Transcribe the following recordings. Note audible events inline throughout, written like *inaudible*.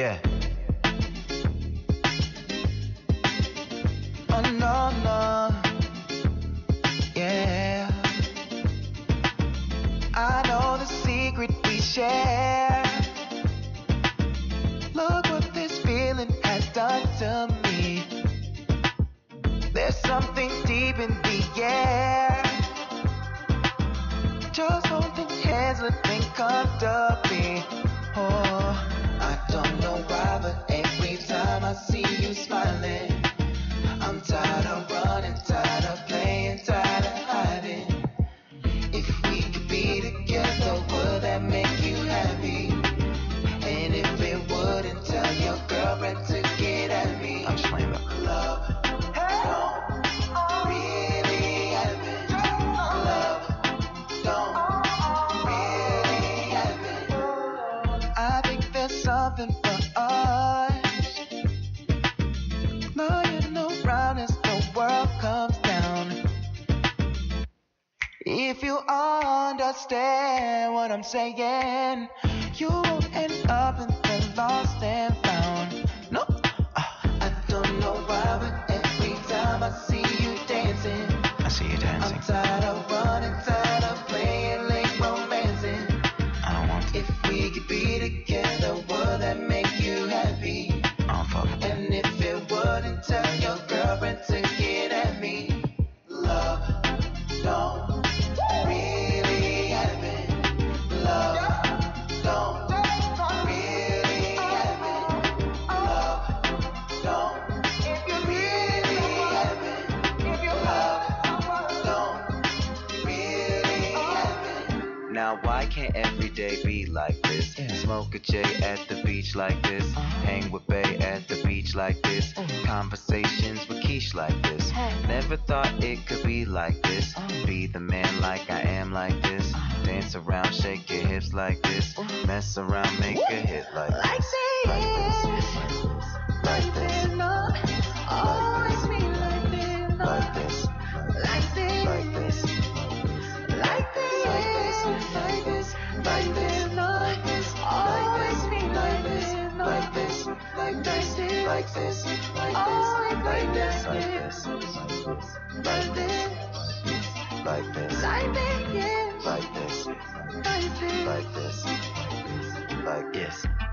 Yeah. Oh no no. Yeah. I know the secret we share. Look what this feeling has done to me. There's something deep in the air. Just holding hands, living comfortably. Oh, I see you smiling, you understand what I'm saying, you won't end day be like this? Smoke a J at the beach like this. Hang with Bay at the beach like this. Conversations with Keish like this. Never thought it could be like this. Be the man like I am like this. Dance around, shake your hips like this. Mess around, make a hit like this. Like this. Like this. Always this, like this, like this, always like this, like this, Like this. like this, yeah, Like this. I think this I think like this. Like this. Like this.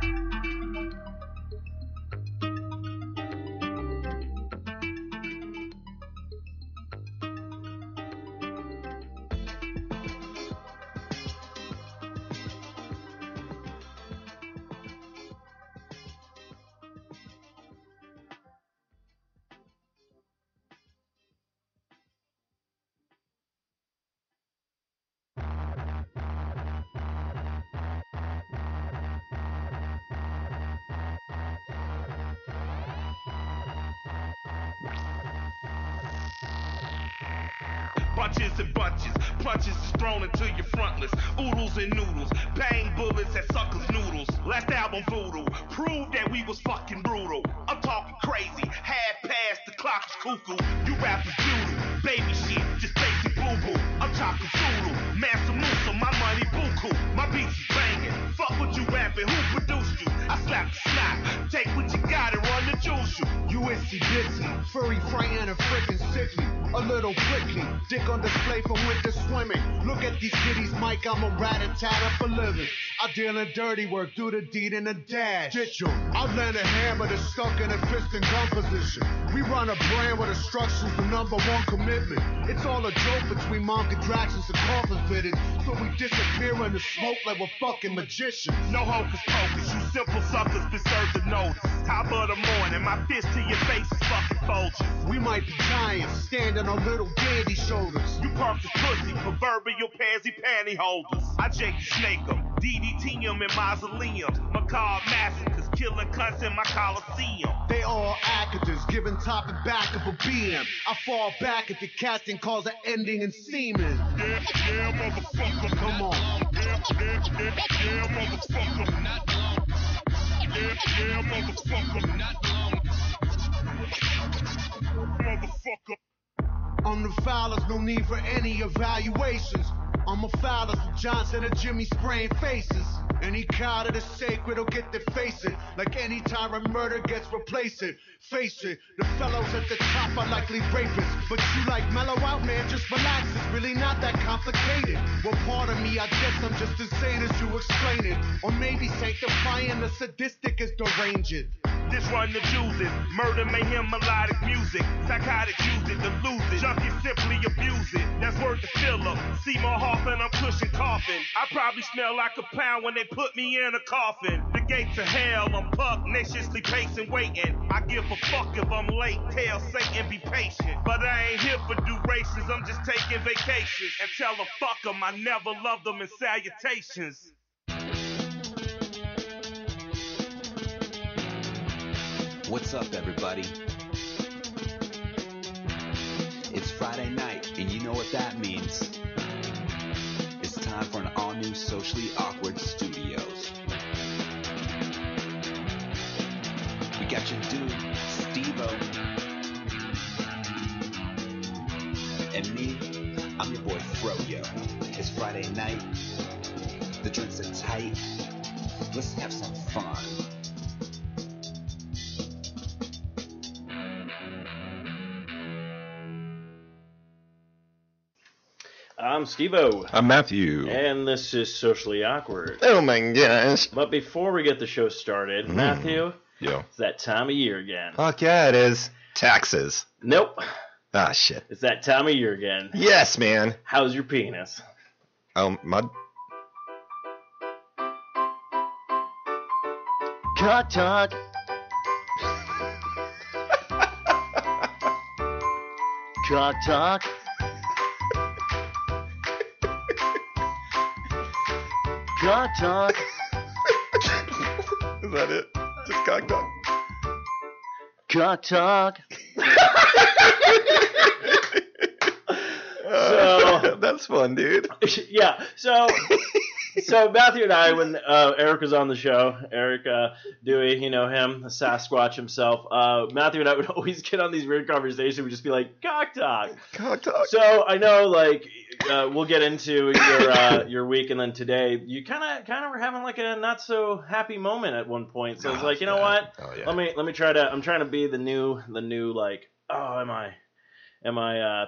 Proved that we was fucking brutal. I'm talking crazy, half past the clock is cuckoo. You rappers doodle, baby shit, just basic boo boo. I'm talking voodoo, Mansa Musa, my money buku. My beats is banging, fuck what you rapping, who produced you? I slap the snot, take what you got and run the juice you. USC Dixie, furry, frightened, and freaking sickly. A little prickly, dick on display for winter swimming. Look at these kitties, Mike, I'm a rat and tat up for living. I deal in dirty work, do the deed in a dash. Ditch 'em. I land a hammer that's stuck in a fist and gun position. We run a brand where destruction's the number one commitment. It's all a joke between mom contractions and coffins fitted. So we disappear in the smoke like we're fucking magicians. No hocus pocus, you simple suckers deserve the notice. Top of the morning, my fist to your face is fucking bulges. We might be giants, standing on little dandy shoulders. You punks is pussy, proverbial pansy panty holders. I Jake the Snake 'em, DDT 'em in mausoleums. Macabre massacres, killing cunts in my coliseum. They all actors, giving top and back of a BM. I fall back if your casting calls are ending in semen. Yeah, yeah, motherfucker. Come on. Yeah, yeah, yeah, yeah, motherfucker. Yeah, yeah, motherfucker. Not long. Motherfucker. On the filers, no need for any evaluations. I'm a foul as Johnson or Jimmy spraying faces. Any cow that is sacred will get their face it. Like any time a murder gets replaced it. Face it, the fellows at the top are likely rapists. But you like mellow out, man, just relax. It's really not that complicated. Well, part of me, I guess I'm just insane as you explain it. Or maybe sanctifying the sadistic is deranged. This run the juices, murder, mayhem, melodic music. Psychotic use it to it. Junkies simply abuse it. That's worth the filler. Seymour Hoffman, I'm pushing coffin. I probably smell like a pound when they put me in a coffin. The gates of hell, I'm pugnaciously pacing, waiting. I give a fuck if I'm late. Tell Satan be patient. But I ain't here for durations, I'm just taking vacations. And tell a fuck 'em I never loved them in salutations. What's up, everybody? It's Friday night, and you know what that means. Time for an all new Socially Awkward Studios. We got your dude, Steve And me, I'm your boy Froyo. It's Friday night. The drinks are tight. Let's have some fun. I'm Stevo, I'm Matthew. and this is Socially Awkward. Oh my gosh. But before we get the show started, Mm. Matthew, Yo. it's that time of year again. Fuck yeah, it is. Taxes. Nope, Ah, shit. it's that time of year again. Yes, man. How's your penis? Oh, my. Cock talk. Cock talk. Cock talk. *laughs* Is that it? Just cock talk. Cock talk. *laughs* Uh, *laughs* that's fun, dude. yeah. So, so Matthew and I, when uh, Eric was on the show, Eric uh, Dewey, you know him, the Sasquatch himself. Uh, Matthew and I would always get on these weird conversations. We'd just be like, "Cock talk." Cock talk. So I know, like, uh, we'll get into your uh, your week, and then today you kind of kind of were having like a not so happy moment at one point. So I was Oh, like, you know yeah. what? Oh, yeah. Let me let me try to. I'm trying to be the new the new like. Oh, am I? Am I? uh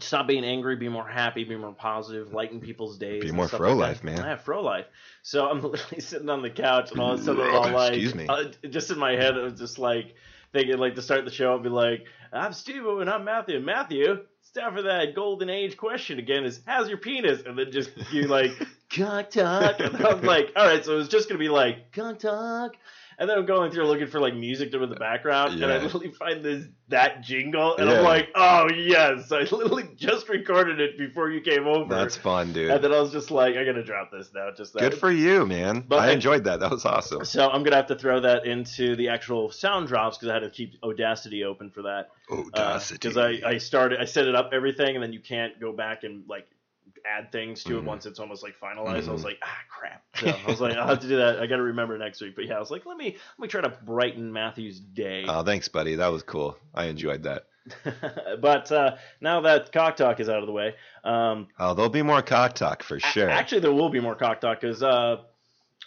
Stop being angry, be more happy, be more positive, lighten people's days. Be more fro like life, man. I have fro life. So I'm *laughs* literally sitting on the couch, and all of a sudden, I'm all like, Excuse me. uh, just in my head, I was just like thinking, like to start the show, I'll be like, "I'm Steve and I'm Matthew. Matthew, it's time for that golden age question again. Is how's your penis?" And then just you like *laughs* cock talk, and I'm like, "All right." So it was just gonna be like cock talk. And then I'm going through looking for like music to in the background, and I literally find this that jingle, and Yeah. I'm like, "Oh yes!" I literally just recorded it before you came over. That's fun, dude. And then I was just like, I gotta drop this now. Just that. Good for you, man. But I enjoyed that. That was awesome. So I'm gonna have to throw that into the actual sound drops because I had to keep Audacity open for that. Uh, Audacity. Because I, I started, I set it up everything, and then you can't go back and like add things to it Mhm. once it's almost like finalized. I was Mhm. like, ah, crap. *laughs* So I was like, I'll have to do that. I got to remember next week. But yeah, I was like, let me let me try to brighten Matthew's day. Oh, thanks, buddy. That was cool. I enjoyed that. *laughs* but uh, now that cock talk is out of the way, um, Oh, there'll be more cock talk for A- sure. Actually, there will be more cock talk because. Uh,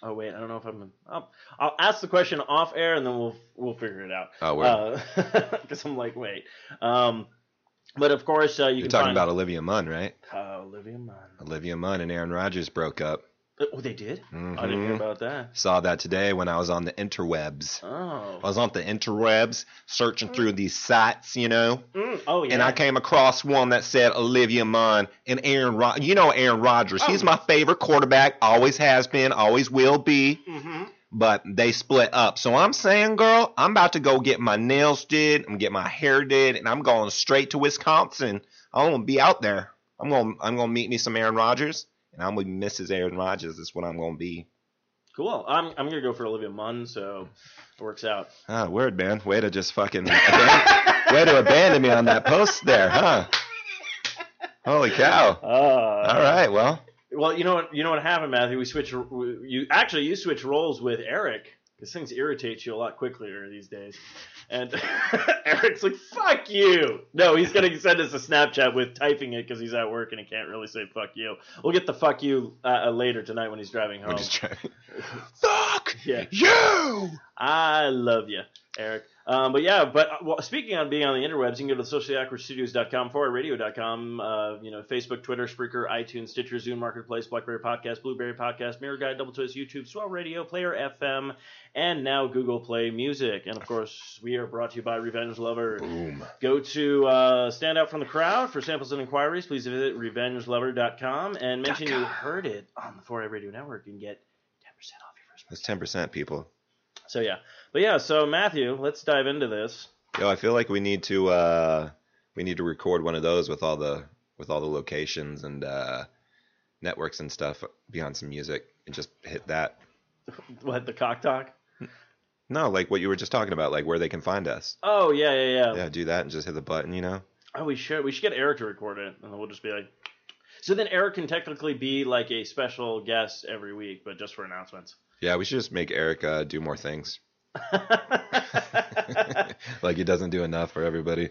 oh wait, I don't know if I'm. I'll, I'll ask the question off air and then we'll we'll figure it out. oh, Because *laughs* I'm like, wait. Um, but of course, uh, you you're can talking find about Olivia Munn, right? uh, Olivia Munn. Olivia Munn and Aaron Rodgers broke up. Oh, they did. I didn't hear Mhm. about that. Saw that today when I was on the interwebs. Oh. I was on the interwebs searching through these sites, you know, Mm, oh yeah. and I came across one that said Olivia Munn and Aaron Rod. You know Aaron Rodgers. Oh. He's my favorite quarterback. Always has been. Always will be. hmm But they split up. So I'm saying, girl, I'm about to go get my nails did. I'm get my hair did, and I'm going straight to Wisconsin. I'm gonna be out there. I'm gonna I'm gonna meet me some Aaron Rodgers, and I'm gonna be Mrs. Aaron Rodgers. That's what I'm gonna be. Cool. I'm I'm gonna go for Olivia Munn, so it works out. Ah, word, man. Way to just fucking aban- way to abandon me on that post there, huh? Holy cow! *laughs* Uh, All right, well, Well, you know what? You know what happened, Matthew? We switched. You actually you switched roles with Eric. because things irritate you a lot quicker these days. And *laughs* Eric's like, "Fuck you!" No, he's gonna send us a Snapchat with typing it because he's at work and he can't really say "fuck you." We'll get the "fuck you" uh, uh, later tonight when he's driving home. Just trying. *laughs* Fuck Yeah. you. I love you, Eric. Um, but yeah, but uh, well, speaking on being on the interwebs, you can go to sociallyawkwardstudios.com, forwardradio.com, uh, you know, Facebook, Twitter, Spreaker, iTunes, Stitcher, Zune Marketplace, BlackBerry Podcast, Blueberry Podcast, Miro Guide, Double Twist, YouTube, Swell Radio, Player FM, and now Google Play Music. And of course, we are brought to you by Revenge Lover. Boom. Go to uh, Stand Out from the Crowd for samples and inquiries. Please visit revengelover.com and mention you heard it on the 4A Radio Network and get 10% off your first That's ten percent, people. so yeah, but yeah, so Matthew, let's dive into this. Yo, I feel like we need to uh we need to record one of those with all the with all the locations and uh networks and stuff beyond some music and just hit that. *laughs* What the cock talk? No, like what you were just talking about, like where they can find us. Oh yeah, yeah, yeah. Yeah, do that and just hit the button, you know? Oh, we should we should get Eric to record it, and we'll just be like. So then Eric can technically be like a special guest every week, but just for announcements. Yeah, we should just make Eric uh, do more things. *laughs* like he doesn't do enough for everybody.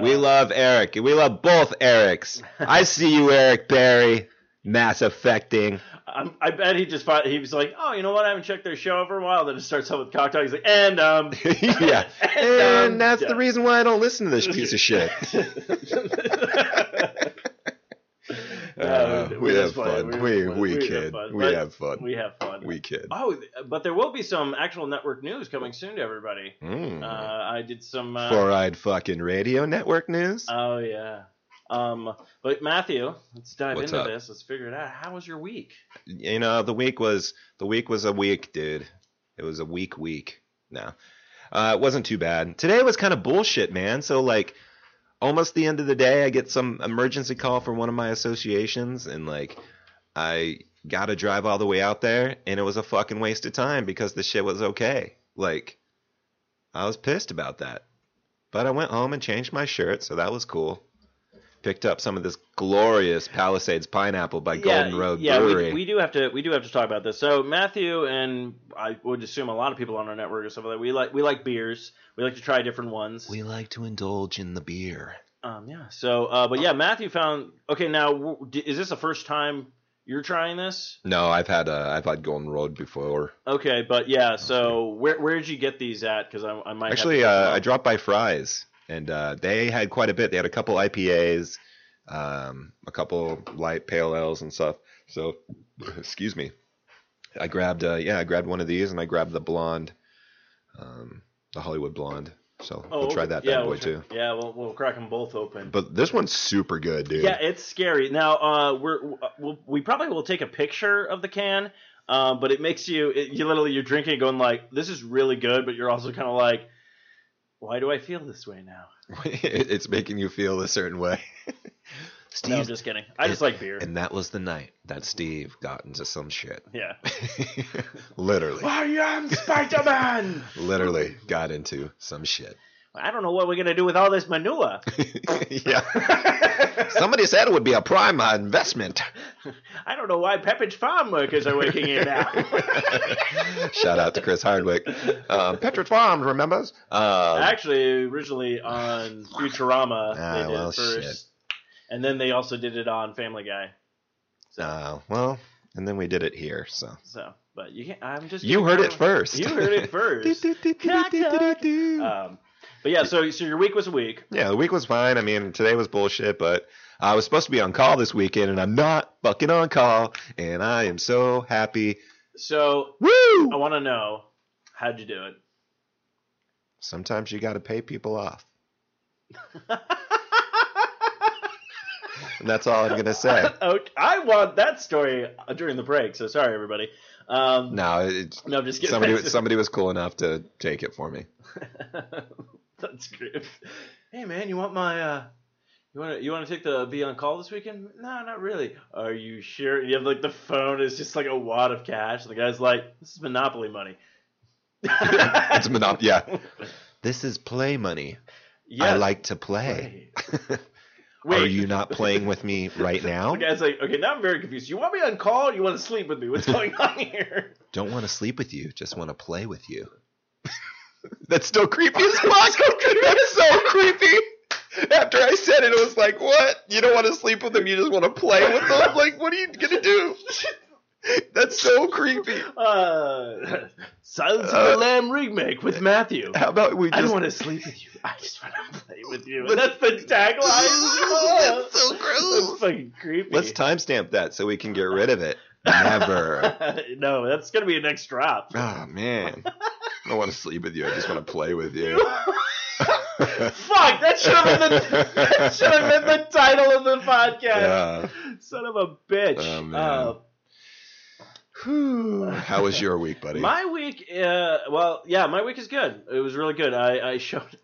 We love Eric. We love both Erics. I see you, Eric Barry. Mass affecting. I'm, I bet he just thought he was like, oh, you know what? I haven't checked their show for a while. Then it starts out with cock talk. He's like, and um, *laughs* yeah. *laughs* And, um, that's yeah. the reason why I don't listen to this piece of shit. Uh, we have fun. fun. We- We we we have kid. fun. We have fun. we have fun. We kid. Oh, but there will be some actual network news coming soon to everybody. Mm. Uh, I did some. Uh, Four eyed fucking radio network news. Oh yeah. Um, but Matthew, let's dive What's into up? this. Let's figure it out. How was your week? you know the week was the week was a week, dude. It was a week week. No, uh, it wasn't too bad. Today was kind of bullshit, man. So like, almost the end of the day, I get some emergency call from one of my associations, and like, I got to drive all the way out there, and it was a fucking waste of time because the shit was okay. Like, I was pissed about that, but I went home and changed my shirt, so that was cool. Picked up some of this glorious Palisades pineapple by Golden Road yeah, Brewery. we, we do have to we do have to talk about this. So Matthew and I would assume a lot of people on our network or stuff like that. We like we like beers. We like to try different ones. We like to indulge in the beer. Um, yeah. So, uh, but yeah, Matthew found. Okay, now is this the first time you're trying this? No, I've had uh, I've had Golden Road before. Okay, but yeah. So where where did you get these at? Because I, I might Actually, have to uh, I dropped by Fry's, and uh, they had quite a bit. They had a couple IPAs, um, a couple light pale ales and stuff. So, excuse me. I grabbed uh, yeah, I grabbed one of these, and I grabbed the blonde, um, the Hollywood blonde. So Oh, we'll try that yeah, bad boy we'll try- too. Yeah, we'll we'll crack them both open. But this one's super good, dude. Yeah, it's scary. Now, uh, we're we'll, we probably will take a picture of the can, uh, but it makes you it, you literally you're drinking going like this is really good, but you're also kind of like, why do I feel this way now? *laughs* It's making you feel a certain way. Steve, *laughs* No, I'm just kidding. I just like beer. and that was the night that Steve got into some shit. *laughs* Yeah. literally, I am Spider Man. literally got into some shit. I don't know what we're gonna do with all this manure. *laughs* yeah. Somebody said it would be a prime uh, investment. *laughs* I don't know why Pepperidge Farm workers are working here now. *laughs* Shout out to Chris Hardwick. Um, Pepperidge Farms remembers. Um, Actually, originally on Futurama, Ah, they did well, it first, shit. and then they also did it on Family Guy. uh, well, and then we did it here. So So, but you can't. I'm just. you heard it first. You heard it first. um, but yeah, so so your week was a week. Yeah, the week was fine. I mean, today was bullshit, but I was supposed to be on call this weekend, and I'm not fucking on call, and I am so happy. So Woo! I want to know how'd you do it? Sometimes you got to pay people off, *laughs* and that's all I'm gonna say. *laughs* I want that story during the break. So sorry, everybody. Um, No, it, no, I'm just kidding. somebody *laughs* somebody was cool enough to take it for me. *laughs* That's great. Hey man, you want my uh you want to you want to take the be on call this weekend? No, not really. Are you sure? You have like the phone is just like a wad of cash. The guy's like, this is monopoly money. *laughs* it's monopoly. Yeah, this is play money. Yeah. I like to play. Wait. Are you not playing with me *laughs* right now? The guy's like, okay, now I'm very confused. You want me on call? Or you want to sleep with me? What's going *laughs* on here? Don't want to sleep with you. Just want to play with you. *laughs* That's still creepy as fuck. That's so creepy. After I said it, it was like, what? You don't want to sleep with them. You just want to play with him. Like, what are you gonna do? *laughs* That's so creepy. Uh, Silence of Uh, the Lamb remake with Matthew. How about we I don't want to sleep with you. I just want to play with you. And that's the tagline. *laughs* That's so gross. That's fucking creepy. Let's timestamp that so we can get rid of it. Never. *laughs* no, that's gonna be a next drop. Oh man. I don't want to sleep with you. I just want to play with you. Fuck! That should have been the that should have been the title of the podcast. Yeah. Son of a bitch. Oh, man. Uh. How was your week, buddy? My week, uh, well, yeah, my week is good. It was really good. I, I showed,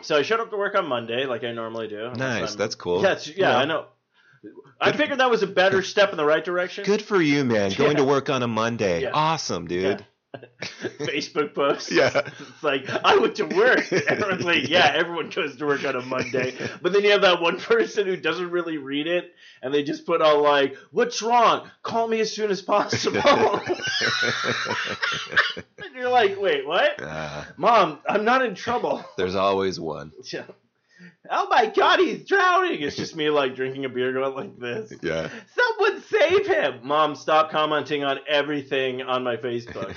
so I showed up to work on Monday like I normally do. nice. That's cool. yeah, it's- yeah, I know. I Good- figured that was a better step in the right direction. Good for you, man. *laughs* Going to work on a Monday. Yeah. Awesome, dude. *laughs* Facebook posts. Yeah. It's like, I went to work. *laughs* Everyone's like, yeah, everyone goes to work on a Monday. But then you have that one *laughs* person who doesn't really read it and they just put all like, what's wrong? Call me as soon as possible. and you're like, wait, what? Uh, Mom, I'm not in trouble. there's always one. Yeah. Oh my god, he's drowning. It's just me like drinking a beer going like this. Yeah. Someone save him. Mom, stop commenting on everything on my Facebook.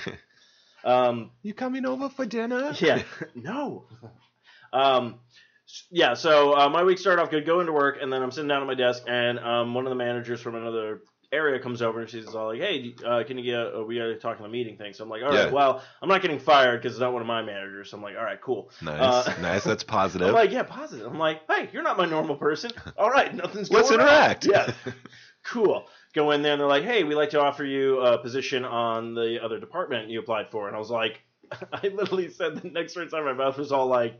Um, You coming over for dinner? yeah. *laughs* No. Um, yeah, so uh, my week started off good, going to work, and then I'm sitting down at my desk, and um, one of the managers from another area comes over and she's all like, "Hey, uh, can you get? A, we got to talk on a meeting thing." So I'm like, "All right, Yeah. well, I'm not getting fired because it's not one of my managers." So I'm like, "All right, cool." Nice. Uh, nice. That's *laughs* positive. I'm like, "Yeah, positive." I'm like, "Hey, you're not my normal person." All right, nothing's Let's going wrong. interact. Yeah, *laughs* cool. Go in there and they're like, "Hey, we'd like to offer you a position on the other department you applied for." And I was like, *laughs* I literally said the next words out of my mouth was all like,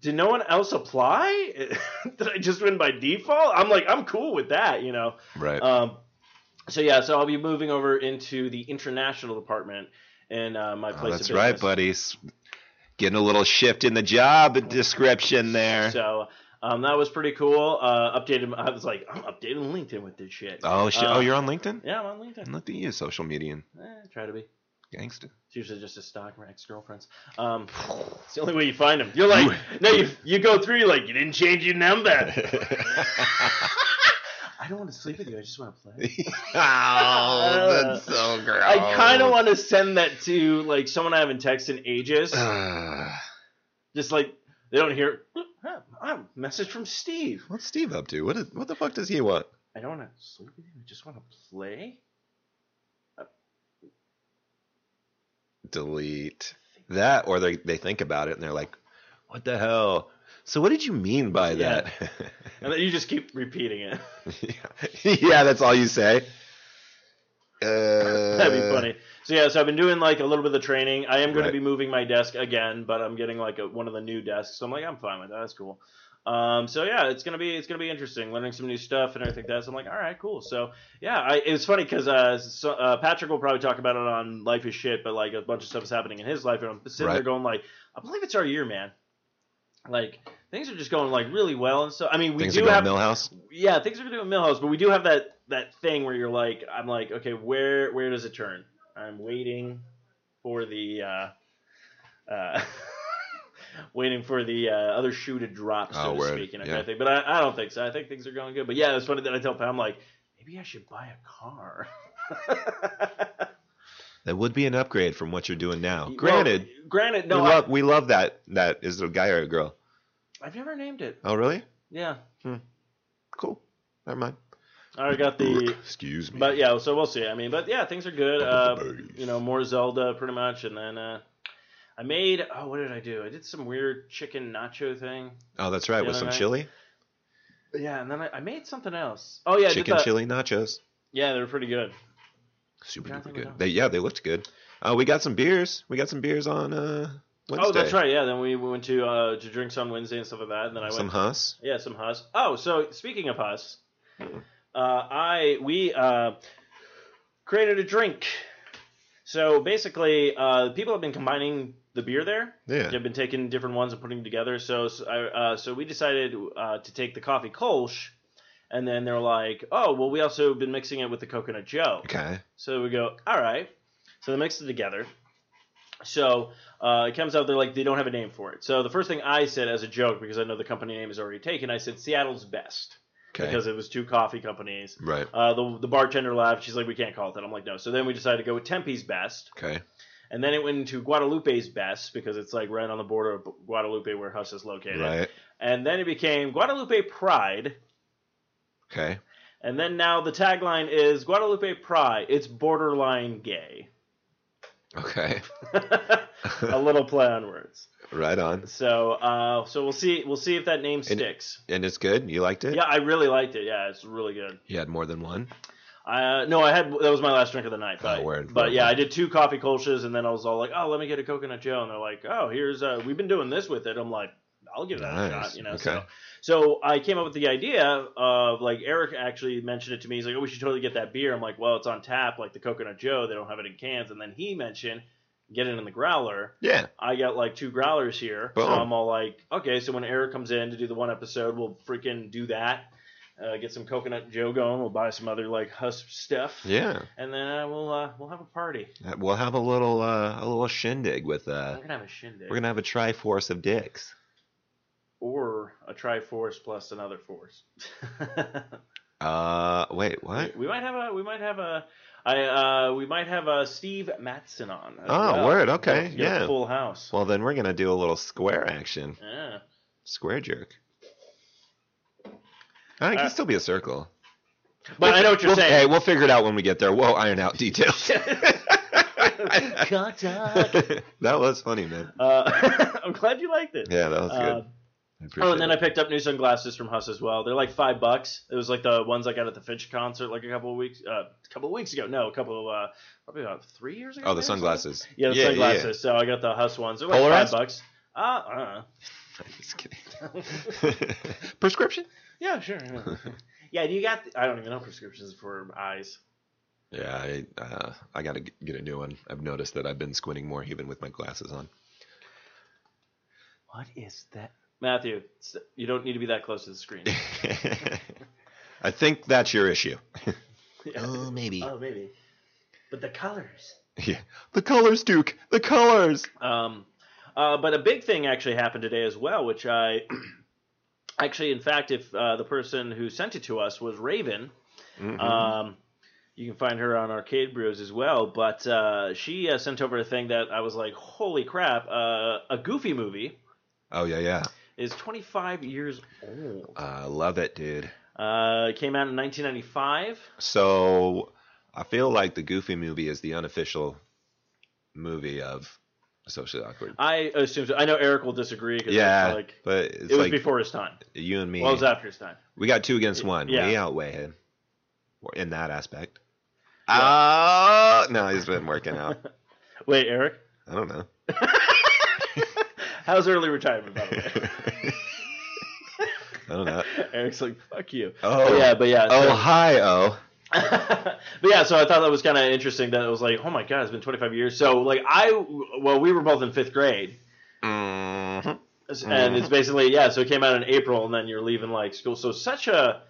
"Did no one else apply? *laughs* Did I just win by default?" I'm like, I'm cool with that, you know. right. Um, so yeah, so I'll be moving over into the international department in uh, my Oh, place. that's of right, buddies. Getting a little shift in the job description there. So um, that was pretty cool. Uh, updated. I was like, I'm updating LinkedIn with this shit. Oh shit! Uh, oh, you're on LinkedIn. Yeah, I'm on LinkedIn. Look at you, social media Eh, try to be. gangster. It's usually just a stock from ex girlfriends. Um, it's the only way you find them. You're like, no, you you go through. You're like, you didn't change your number. *laughs* *laughs* I don't want to sleep with you. I just want to play. *laughs* oh, that's so gross. I kind of want to send that to like someone I haven't texted in ages. Uh, *sighs* just like they don't hear. Ah, message from Steve. what's Steve up to? What is, what the fuck does he want? I don't want to sleep with you. I just want to play. Delete that, or they they think about it and they're like, "What the hell?" So what did you mean by Yeah. that? *laughs* And then you just keep repeating it. yeah. *laughs* yeah, that's all you say. Uh, That'd be funny. So yeah, so I've been doing like a little bit of the training. I am going Right. to be moving my desk again, but I'm getting like a, one of the new desks. So I'm like, I'm fine with that. That's cool. Um, so yeah, it's gonna be it's gonna be interesting, learning some new stuff and everything like that. So I'm like, all right, cool. So yeah, I, it was funny because uh, so, uh, Patrick will probably talk about it on Life is Shit, but like a bunch of stuff is happening in his life, and I'm sitting there going like, I believe it's our year, man. Like things are just going like really well and so I mean, we Things do have Millhouse. yeah, things are going doing Millhouse, but we do have that that thing where you're like, I'm like, okay, where where does it turn? I'm waiting for the uh, uh, *laughs* waiting for the uh, other shoe to drop, so Oh, to word, speak, and yeah. I think. But I, I don't think so. I think things are going good. But yeah, it's funny that I tell Pat, I'm like, maybe I should buy a car. *laughs* That would be an upgrade from what you're doing now. Well, Granted, granted, no, we, I, love, we love that. That is it a guy or a girl? I've never named it. Oh, really? Yeah, Cool. Never mind. I got the. Excuse me. But yeah, so we'll see. I mean, but yeah, things are good. Uh, you know, more Zelda pretty much, and then uh, I made. Oh, what did I do? I did some weird chicken nacho thing. oh, that's right. With some night. chili, Yeah, and then I, I made something else. Oh yeah, chicken chili nachos. Yeah, they were pretty good. Super duper good. They, yeah, they looked good. Uh, we got some beers. We got some beers on uh, Wednesday. Oh, that's right. Yeah, then we went to uh, to drinks on Wednesday and stuff like that, and then I Some went. Huss. Yeah, some Huss. Oh, so speaking of Huss, uh, I we uh, created a drink. So basically, uh, people have been combining the beer there. Yeah. They've been taking different ones and putting them together. So so, I- uh, so we decided uh, to take the coffee Kolsch, and then they're like, oh well, we also been mixing it with the coconut Joe. Okay. So we go, all right. So they mixed it together. So uh, it comes out they're like they don't have a name for it. So the first thing I said as a joke because I know the company name is already taken, I said Seattle's best Okay. because it was two coffee companies. right. Uh, the the bartender laughed. She's like, we can't call it that. I'm like, no. So then we decided to go with Tempe's best, Okay. and then it went into Guadalupe's best because it's like right on the border of Guadalupe where Huss is located. Right. And then it became Guadalupe Pride, Okay. and then now the tagline is Guadalupe Pride. It's borderline gay. Okay. *laughs* *laughs* a little play on words. Right on. So, uh, so we'll see. We'll see if that name And- sticks. And it's good. You liked it. Yeah, I really liked it. Yeah, it's really good. You had more than one. Uh, no, I had that was my last drink of the night. But, Oh, word, but word, yeah. I did two coffee kolsches, and then I was all like, "Oh, let me get a coconut Joe," and they're like, "Oh, here's uh, we've been doing this with it." I'm like, "I'll give that a Nice, shot," you know. okay. So, so I came up with the idea of like Eric actually mentioned it to me. He's like, "Oh, we should totally get that beer." I'm like, "Well, it's on tap, like the coconut Joe. They don't have it in cans." And then he mentioned get it in the growler. Yeah. I got like two growlers here, so I'm all like, okay. So when Eric comes in to do the one episode, we'll freaking do that. Uh, get some coconut Joe going. We'll buy some other like Huss stuff, Yeah. and then uh, we'll uh, we'll have a party. We'll have a little uh, a little shindig with uh We're gonna have a shindig, we're gonna have a triforce of dicks. or a Triforce plus another force. *laughs* Uh wait, what? we might have a we might have a I uh we might have a Steve Matson on. Oh, well. word, okay, a yeah. full house. Well then we're gonna do a little square action. yeah. Square jerk. I Uh, can still be a circle. But I know what you're We'll- saying. Hey, we'll figure it out when we get there. We'll iron out details. *laughs* *laughs* That was funny, man. Uh, *laughs* I'm glad you liked it. Yeah, that was Uh, good. Oh, and then I picked up new sunglasses from Huss as well. They're like five bucks. It was like the ones I got at the Finch concert like a couple of weeks, uh, a couple of weeks ago. No, a couple of uh, probably about three years ago. Oh, the sunglasses. Yeah, the yeah, sunglasses. So I got the Huss ones. They're like Polarized? five bucks. Uh, I don't know. Just kidding. *laughs* Prescription? Yeah, sure. Yeah, *laughs* yeah do you got? I don't even know prescriptions for eyes. Yeah, I uh, I gotta get a new one. I've noticed that I've been squinting more even with my glasses on. What is that, Matthew? You don't need to be that close to the screen. *laughs* I think that's your issue. *laughs* Yeah. Oh, maybe. Oh, maybe. But the colors. Yeah. The colors, Duke. The colors. Um, uh, but a big thing actually happened today as well, which I *clears throat* actually, in fact, if uh, the person who sent it to us was Raven, Mhm. um, you can find her on Arcade Brews as well. But uh, she uh, sent over a thing that I was like, holy crap! Uh, a Goofy movie oh yeah, yeah. Is 25 years old. I love it, dude. Uh, it came out in 1995. So I feel like the Goofy movie is the unofficial movie of Socially Awkward. I assume so. I know Eric will disagree because Yeah, like but it was like before his time. you and me. Well, it was after his time. We got two against one. Yeah. We outweigh him in that aspect. Ah, no, he's been working out. *laughs* Wait, Eric, I don't know. *laughs* *laughs* how's early retirement by the way? *laughs* I don't know. *laughs* Eric's like, fuck you. Oh. But yeah, but yeah. so- Ohio. but yeah, so I thought that was kind of interesting that it was like, oh my god, it's been 25 years. So like I, well, we were both in fifth grade, Mhm. and it's basically yeah. So it came out in April, and then you're leaving like school. So such a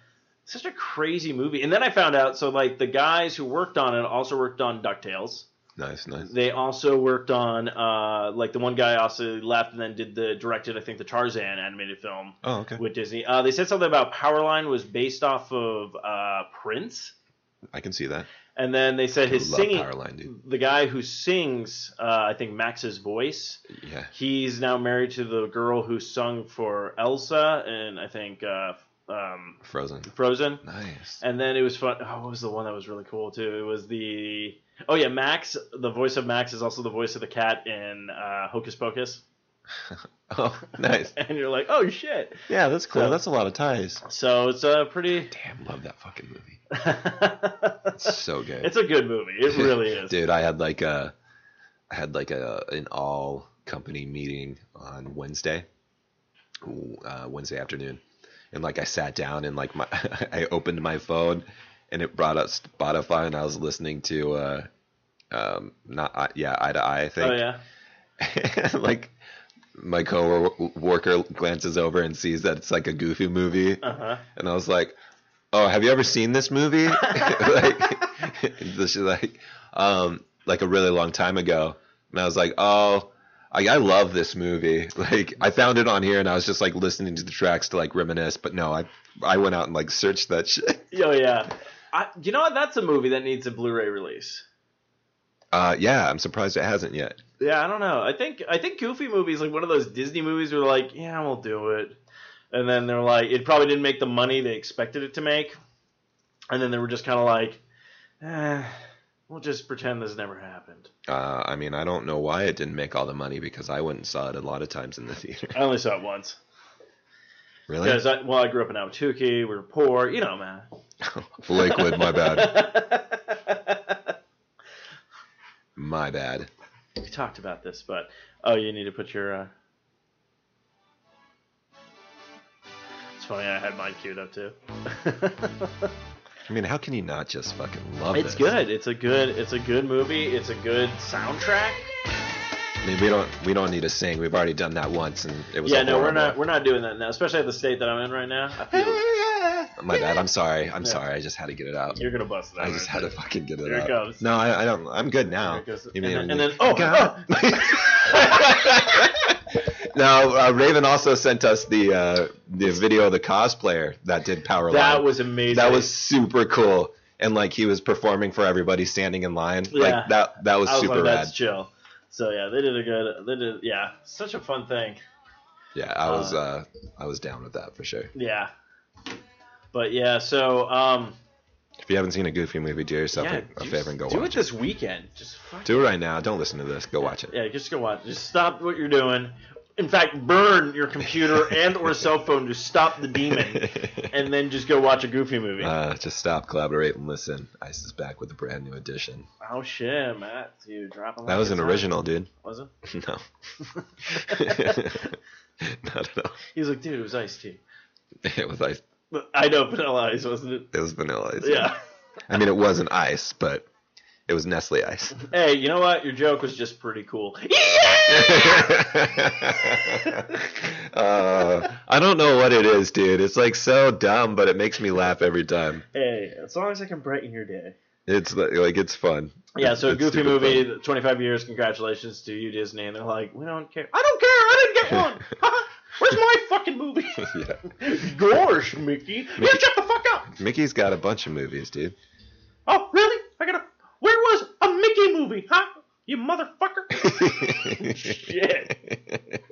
such a crazy movie. And then I found out, so like the guys who worked on it also worked on Ducktales. Nice, nice. They also worked on uh like the one guy also left and then did the directed I think the Tarzan animated film Oh, okay. with Disney. Uh, they said something about Powerline was based off of uh, Prince, I can see that. and then they said his singing. Powerline, dude. The guy who sings, uh, I think Max's voice. Yeah. He's now married to the girl who sung for Elsa and I think uh, um, Frozen. Frozen. Nice. And then it was fun. Oh, what was the one that was really cool too? It was the oh yeah, Max. The voice of Max is also the voice of the cat in uh, Hocus Pocus. *laughs* Oh, nice. *laughs* And you're like, oh shit. Yeah, that's cool. So- that's a lot of ties. So it's a pretty. Damn, love that fucking movie. it's *laughs* It's so good. It's a good movie. It really is. Dude, I had like a, I had like a an all company meeting on Wednesday, uh, Wednesday afternoon, and like I sat down and like my *laughs* I opened my phone, and it brought up Spotify, and I was listening to uh, um, not eye- yeah, eye to eye. I think. Oh yeah. *laughs* like my coworker glances over and sees that it's like a goofy movie, Uh huh. and I was like, "Oh, have you ever seen this movie?" *laughs* like, she's like, um, like a really long time ago, and I was like, "Oh." I, I love this movie. *laughs* Like I found it on here, and I was just like listening to the tracks to like reminisce. But no, I I went out and like searched that *laughs* shit. Oh yeah. I, you know what? That's a movie that needs a Blu-ray release. Uh, yeah, I'm surprised it hasn't yet. Yeah, I don't know. I think I think Goofy movies like one of those Disney movies where like, yeah, we'll do it, and then they're like, it probably didn't make the money they expected it to make, and then they were just kind of like, eh, we'll just pretend this never happened. Uh, I mean, I don't know why it didn't make all the money because I went and saw it a lot of times in the *laughs* theater. I only saw it once. really? Because I, well, I grew up in Ahwatukee. We were poor, you know, man. *laughs* Lakewood, my bad. *laughs* My bad. we talked about this, but oh, you need to put your. Uh... It's funny. I had mine queued up too. I mean, how can you not just fucking love it? it's good. It's a good. It's a good movie. It's a good soundtrack. I mean, we don't we don't need to sing. We've already done that once, and it was Yeah, a no, we're horrible- not. We're not doing that now, especially at the state that I'm in right now. I feel oh, My bad. I'm sorry. I'm Yeah. sorry. I just had to get it out. you're gonna bust it out. I just had to fucking get it out. Here it out. goes. No, I, I don't. I'm good now. Goes. You mean and, then, and then oh, *laughs* God. *laughs* now, uh, Raven also sent us the uh, the video of the cosplayer that did Power that Line. was amazing. that was super cool, and like he was performing for everybody standing in line. Yeah. Like that. That was, I was super like, rad. that's chill. So yeah, they did a good. They did yeah, such a fun thing. Yeah, I was. Uh, Uh, I was down with that for sure. Yeah. But yeah, so um, If you haven't seen a Goofy movie, do yourself yeah, a, a favor and go do watch it Do it this weekend. Just Do it right now. Don't listen to this. Go watch it. Yeah, just go watch. Just stop what you're doing. In fact, burn your computer and or cell phone to stop the demon, *laughs* and then just go watch a Goofy movie. Uh, just stop, collaborate, and listen. Ice is back with a brand new edition. oh shit, Matt, you dropping That like was an hot. original, dude. Was it? *laughs* No. *laughs* Not at all. He's like, dude, it was ice tea. It was ice. I know vanilla ice, wasn't it? It was vanilla ice. Yeah. I mean, it wasn't ice, but it was Nestle ice. Hey, you know what? Your joke was just pretty cool. *laughs* uh, I don't know what it is, dude. It's like so dumb, but it makes me laugh every time. Hey, as long as I can brighten your day. It's like it's fun. Yeah, so It's Goofy movie, fun. 25 years, congratulations to you, Disney. And they're like, we don't care. I don't care, I didn't get one. *laughs* Where's my fucking movie? *laughs* Yeah. Gosh, Mickey. Yeah, shut the fuck up. Mickey's got a bunch of movies, dude. Oh, really? I gotta. Where was a Mickey movie, huh? You motherfucker. *laughs* Shit.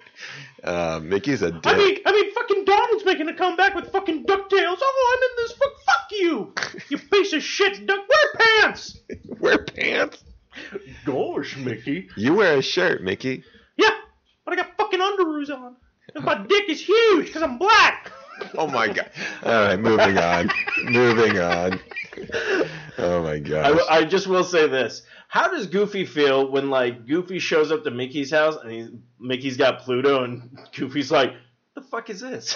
Uh, Mickey's a dick. I mean, I mean, fucking Donald's making a comeback with fucking Ducktales. Oh, I'm in this. Fuck, fuck you, you piece of shit, Duck. Wear pants. *laughs* Wear pants. Gosh, Mickey. You wear a shirt, Mickey. Yeah, but I got fucking underoos on. And my dick is huge because I'm black. Oh my god. All right, moving on. moving on. Oh my god! I, I just will say this. How does Goofy feel when like Goofy shows up to Mickey's house and he's Mickey's got Pluto and Goofy's like, "The fuck is this?"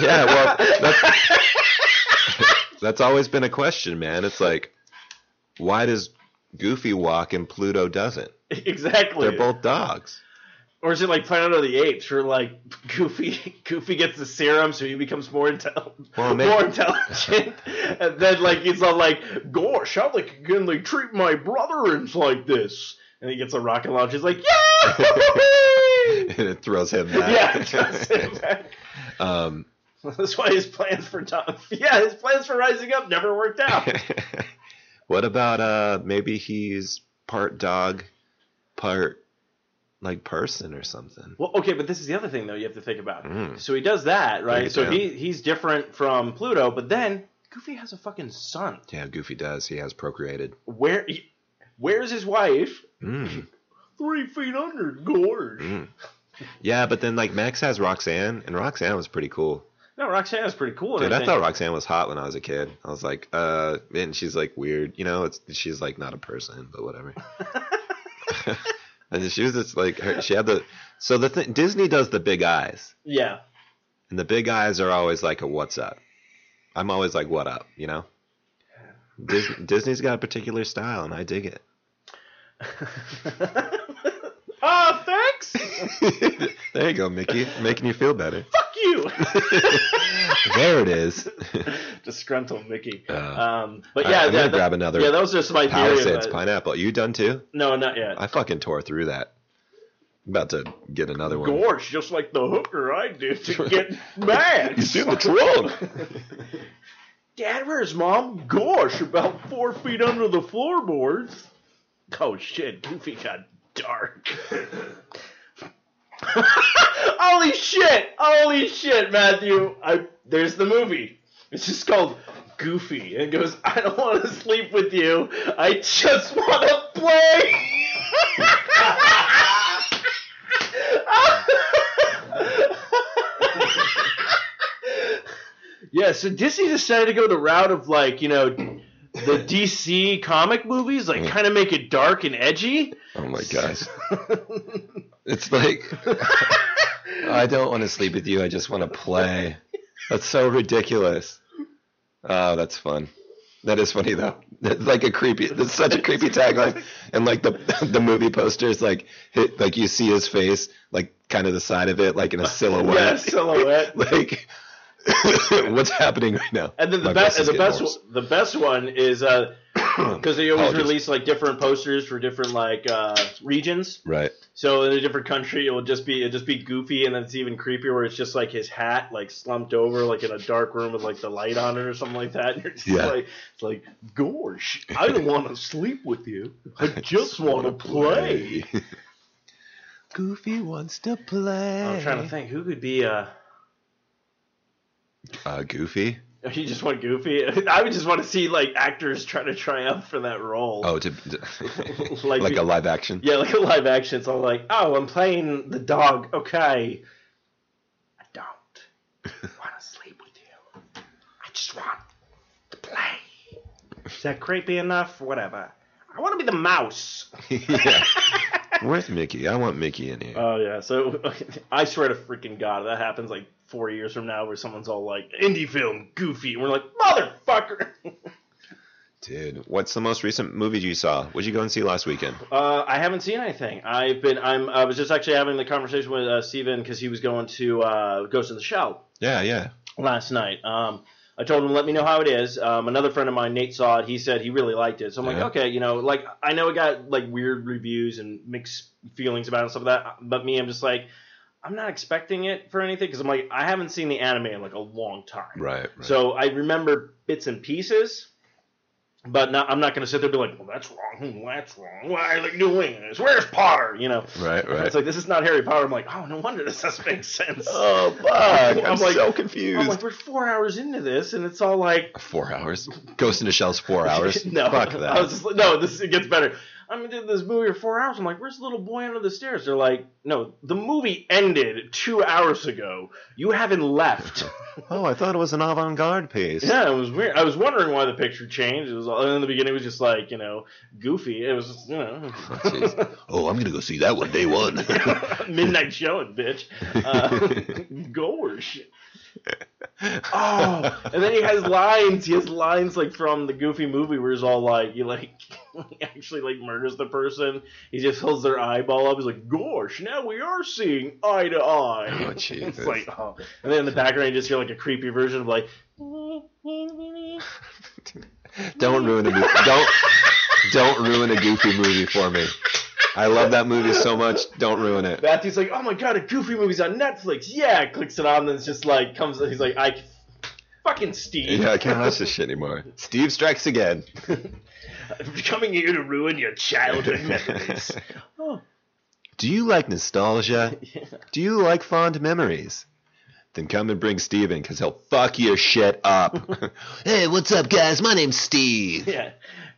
yeah, well, that's, *laughs* that's always been a question, man. It's like, why does Goofy walk and Pluto doesn't? exactly. They're both dogs. Or is it like Planet of the Apes, where like *laughs* Goofy Goofy gets the serum so he becomes more intel- Well, *laughs* more intelligent, and then like he's all like, "Gosh, how like can they treat my brothers like this?" And he gets a rocket launch. He's like, "Yeah!" *laughs* and it throws him back. yeah, it does it back. um, That's why his plans for Tom, yeah, his plans for rising up never worked out. what about uh maybe he's part dog, part like person or something? well, okay, but this is the other thing though you have to think about. Mm. So he does that, right? So he he's different from Pluto, but then Goofy has a fucking son. Yeah, Goofy does. He has procreated. Where where's his wife? Mm, *laughs* Three feet under, gorge. mm. Yeah, but then like Max has Roxanne, and Roxanne was pretty cool. No, Roxanne was pretty cool. Dude, I think- thought Roxanne was hot when I was a kid. I was like, uh, and she's like weird, you know. It's she's like not a person, but whatever. *laughs* *laughs* and she was just like her, she had the so the thing Disney does the big eyes, Yeah, and the big eyes are always like a what's up. I'm always like what up, you know. Dis- Disney's got a particular style, and I dig it. *laughs* oh, thanks. *laughs* there you go, Mickey. Making you feel better. Fuck you. *laughs* there it is. *laughs* Disgruntled Mickey. Uh, um, but yeah, I'm gonna yeah, that- grab another Yeah, those are just my. Palisades pineapple. You done too? No, not yet. I fucking tore through that. I'm about to get another one. Gorsh, just like the hooker I did to get mad. You see the trunk? Dad, where's mom? Gosh, about four feet under the floorboards. Oh shit, Goofy got dark. *laughs* Holy shit! Holy shit, Matthew! I there's the movie. It's just called Goofy, and it goes, I don't want to sleep with you. I just want to play. *laughs* *laughs* yeah, so Disney decided to go the route of like, you know, the DC comic movies, like kind of make it dark and edgy. Oh my gosh. *laughs* It's like *laughs* I don't want to sleep with you. I just want to play. That's so ridiculous. Oh, that's fun. That is funny though. It's like a creepy. That's such a creepy tagline. And like the *laughs* the movie poster is like hit, like you see his face, like kind of the side of it, like in a silhouette. Yeah, silhouette. like *laughs* what's happening right now? And then the My best, voice is the best, hoarse. the best one is *clears throat* because they always Apologies. release like different posters for different like uh, regions. Right. So in a different country, it will just be it just be goofy, and then it's even creepier where it's just like his hat like slumped over, like in a dark room with like the light on it or something like that. *laughs* And you're just Yeah. like, it's like, gosh, I don't want to sleep with you. I just want to play. *laughs* Goofy wants to play. I'm trying to think who could be. Uh, Uh, Goofy. you just want Goofy? *laughs* I would just want to see like actors try to try out for that role. Oh, to, to- *laughs* Like like, a live action. Yeah, like a live action. It's all like, oh, I'm playing the dog. Okay. I don't *laughs* want to sleep with you. I just want to play. Is that creepy enough? Whatever. I want to be the mouse. yeah. Where's Mickey? I want Mickey in here. Oh yeah. So I swear to freaking God, that happens like four years from now, where someone's all like, indie film, goofy, and we're like, motherfucker. *laughs* Dude, what's the most recent movie you saw? What'd you go and see last weekend? Uh, I haven't seen anything. I've been. I'm. I was just actually having the conversation with uh, Steven because he was going to uh, Ghost in the Shell Yeah, yeah. last night. Um, I told him let me know how it is. Um, another friend of mine, Nate, saw it. He said he really liked it. So I'm Yeah. like, okay, you know, like I know it got like weird reviews and mixed feelings about it and stuff like that. But me, I'm just like, I'm not expecting it for anything because I'm like, I haven't seen the anime in like a long time. Right. right. So I remember bits and pieces, but not, I'm not going to sit there and be like, well, that's wrong. Hmm, That's wrong. Why are they doing this? Where's Potter? You know. right, right. It's like this is not Harry Potter. I'm like, oh, no wonder this doesn't make sense. *laughs* oh, fuck. I'm, I'm like- so confused. I'm like, we're four hours into this, and it's all like, four hours. Ghost in the Shell's four *laughs* hours. no, Fuck that. I was just like, no, this it gets better. I mean, did this movie for four hours. I'm like, where's the little boy under the stairs? They're like, no, the movie ended two hours ago. You haven't left. *laughs* oh, I thought it was an avant-garde piece. yeah, it was weird. I was wondering why the picture changed. It was all, in the beginning. It was just like you know, goofy. It was just, you know, *laughs* jeez. Oh, I'm gonna go see that one day one. *laughs* midnight showing, bitch. Uh. *laughs* Oh, and then he has lines. He has lines like from the Goofy movie where he's all like, he like *laughs* actually like murders the person. He just holds their eyeball up. He's like, "Gosh, now we are seeing eye to eye." Oh, *laughs* it's like, oh. And then in the background, you just hear like a creepy version of like, don't ruin a movie. Don't don't ruin a Goofy movie for me. I love that movie so much. Don't ruin it. Matthew's like, "Oh my god, a Goofy movie's on Netflix." Yeah, clicks it on, then it's just like comes. He's like, "I." Fucking Steve. Yeah, I can't watch this shit anymore. Steve strikes again. I'm *laughs* coming here to ruin your childhood memories. oh, *laughs* Do you like nostalgia? *laughs* yeah. Do you like fond memories? Then come and bring Steven, because he'll fuck your shit up. hey, what's up, guys? My name's Steve. Yeah.